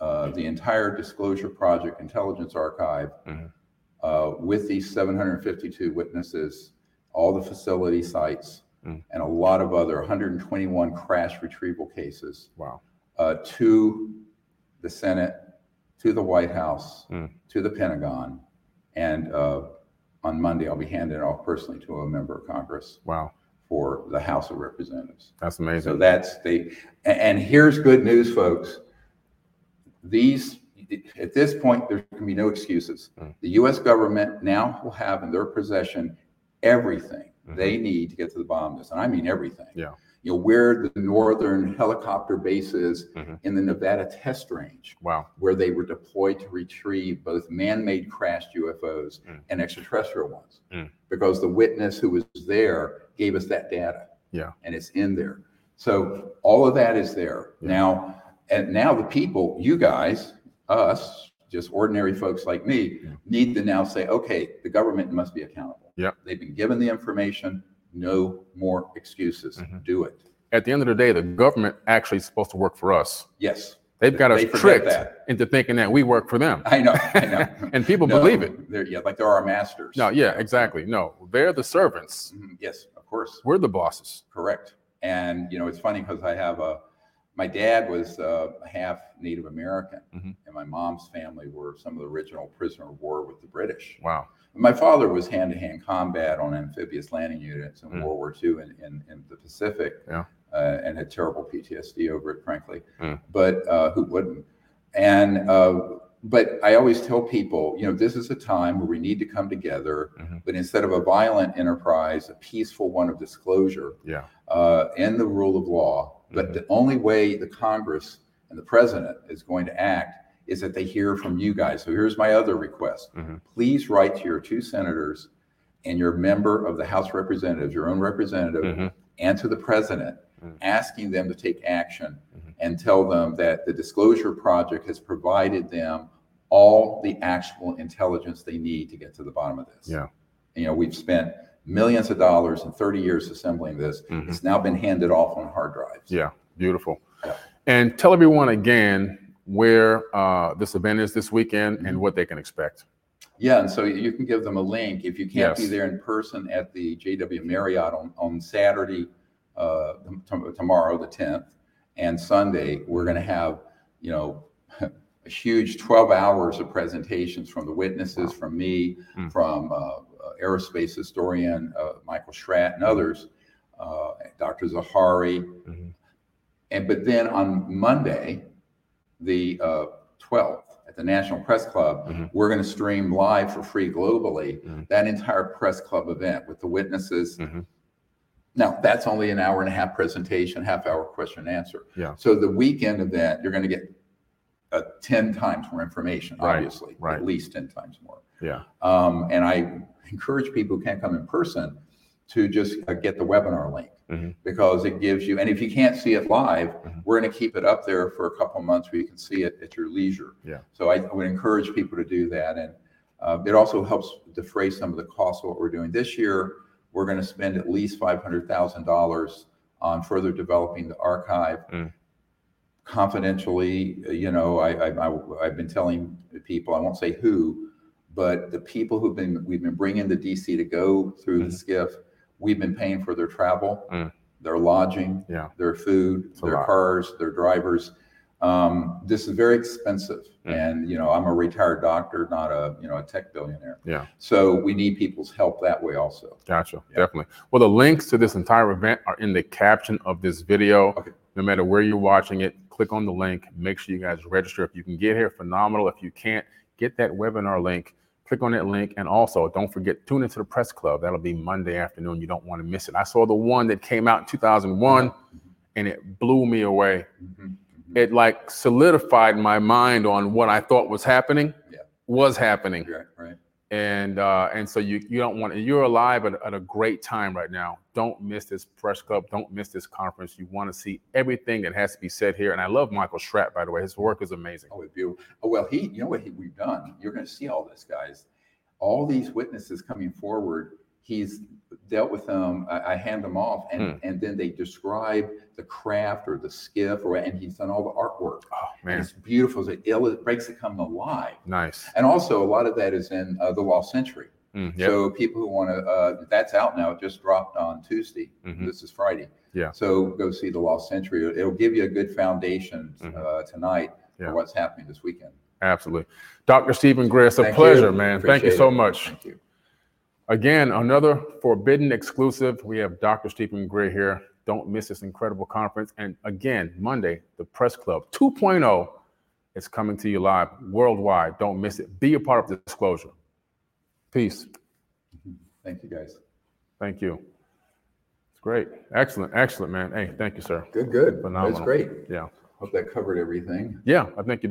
uh, the entire Disclosure Project Intelligence Archive Mhm. Uh, with these 752 witnesses, all the facility sites, Mm. and a lot of other 121 crash retrieval cases Wow. uh, to the Senate, to the White House, Mm. to the Pentagon, and uh, on Monday I'll be handing it off personally to a member of Congress Wow. for the House of Representatives. That's amazing. So that's the, and here's good news, folks. These, at this point, there can be no excuses. Mm. The US government now will have in their possession everything they need to get to the bottom of this, and I mean everything. Mm-hmm. Yeah. You know, where the northern helicopter base is Mhm. in the Nevada test range, Wow. where they were deployed to retrieve both man-made crashed UFOs Mm. and extraterrestrial ones. Mm. Because the witness who was there gave us that data. Yeah. And it's in there. So all of that is there. Yeah. Now, and now the people, you guys, us, just ordinary folks like me, need to now say, okay, the government must be accountable. Yeah. They've been given the information, no more excuses. Mhm. Do it. At the end of the day, the government actually is supposed to work for us. Yes. They've got us They forget tricked that. into thinking that we work for them. I know, I know. and people No, believe it. They're, yeah, like they're our masters. No, yeah, exactly. No, they're the servants. Mhm, Yes, of course. We're the bosses. Correct. And, you know, it's funny because I have a, my dad was uh, half Native American, Mhm. and my mom's family were some of the original prisoner of war with the British. Wow. My father was hand-to-hand combat on amphibious landing units in Mm. World War II in, in, in the Pacific, Yeah. uh, and had terrible PTSD over it, frankly. Mm. But uh, who wouldn't? And uh, but I always tell people, you know, this is a time where we need to come together. Mhm. But instead of a violent enterprise, a peaceful one of disclosure Yeah. uh, and the rule of law. But the only way the Congress and the president is going to act is that they hear from you guys. So here's my other request. Mhm. Please write to your two senators and your member of the House of Representatives, your own representative, Mhm. and to the president, Mhm. asking them to take action Mhm. and tell them that the Disclosure Project has provided them all the actual intelligence they need to get to the bottom of this. Yeah. You know, we've spent millions of dollars and 30 years assembling this. Mhm. It's now been handed off on hard drives. Yeah, beautiful. Yeah. And tell everyone again where uh, this event is this weekend and Mhm. what they can expect. Yeah, and so you can give them a link. If you can't be there in person at the JW Marriott on, on Saturday, uh, tom- tomorrow, the 10th, and Sunday, we're going to have, you know, a huge 12 hours of presentations from the witnesses, from me, Mm. from uh, aerospace historian uh, Michael Schratt and others, uh, Dr. Zahari. Mhm. And but then on Monday, the uh, 12th, at the National Press Club, Mhm. we're going to stream live for free globally Mhm. that entire press club event with the witnesses. Mhm. Now, that's only an hour and a half presentation, half hour question and answer. Yeah. So the weekend event, you're going to get uh, 10 times more information, Right, obviously, right. at least 10 times more. Yeah. Um, and I encourage people who can't come in person to just uh, get the webinar link Mhm. because it gives you, and if you can't see it live, Mhm. we're going to keep it up there for a couple months where you can see it at your leisure. Yeah. So I would encourage people to do that. And uh, it also helps defray some of the costs of what we're doing this year. We're going to spend at least $500,000 on further developing the archive. Mm. Confidentially, you know, I, I, I, I've been telling people, I won't say who, but the people who've been, we've been bringing to DC to go through the Mhm. SCIF, we've been paying for their travel, Mm. their lodging, Yeah. their food, It's their cars, their drivers. Um, this is very expensive. Mm. And, you know, I'm a retired doctor, not a, you know, a tech billionaire. Yeah. So we need people's help that way also. Gotcha. Yeah. Definitely. Well, the links to this entire event are in the caption of this video. Okay. No matter where you're watching it, click on the link. Make sure you guys register. If you can get here, phenomenal. If you can't, get that webinar link. Click on that link. And also, don't forget, tune into the press club. That'll be Monday afternoon. You don't want to miss it. I saw the one that came out in 2001 and it blew me away. Mhm, mhm. It like solidified my mind on what I thought was happening, Yeah. was happening Right, right. And uh, and so you you don't want you're alive at, at a great time right now. Don't miss this press club. Don't miss this conference. You want to see everything that has to be said here. And I love Michael Schratt, by the way. His work is amazing. Oh, beautiful. Oh, well, he, you know what he, we've done? You're going to see all this, guys. All these witnesses coming forward, he's dealt with them. I, I hand them off, and, Hmm. and then they describe the craft or the skiff, or and he's done all the artwork. Oh And man, it's beautiful. It, it breaks it come alive. nice. And also, a lot of that is in uh, the Lost Century. Mm, yep. So people who want to, uh, that's out now. It just dropped on Tuesday. Mhm. This is Friday. Yeah. So go see the Lost Century. It'll, give you a good foundation Mhm. uh, tonight Yeah. for what's happening this weekend. Absolutely. Dr. Steven Greer, it's a Thank pleasure, you. man. Thank you Appreciate so it. much. Thank you. Again, another forbidden exclusive. We have Dr. Steven Greer here. Don't miss this incredible conference. And again, Monday, the Press Club 2.0 is coming to you live worldwide. Don't miss it. Be a part of the disclosure. Peace. Thank you, guys. Thank you. It's great. Excellent. Excellent, man. Hey, thank you, sir. Good, good. Phenomenal. That's great. Yeah. Hope that covered everything. Yeah, I think you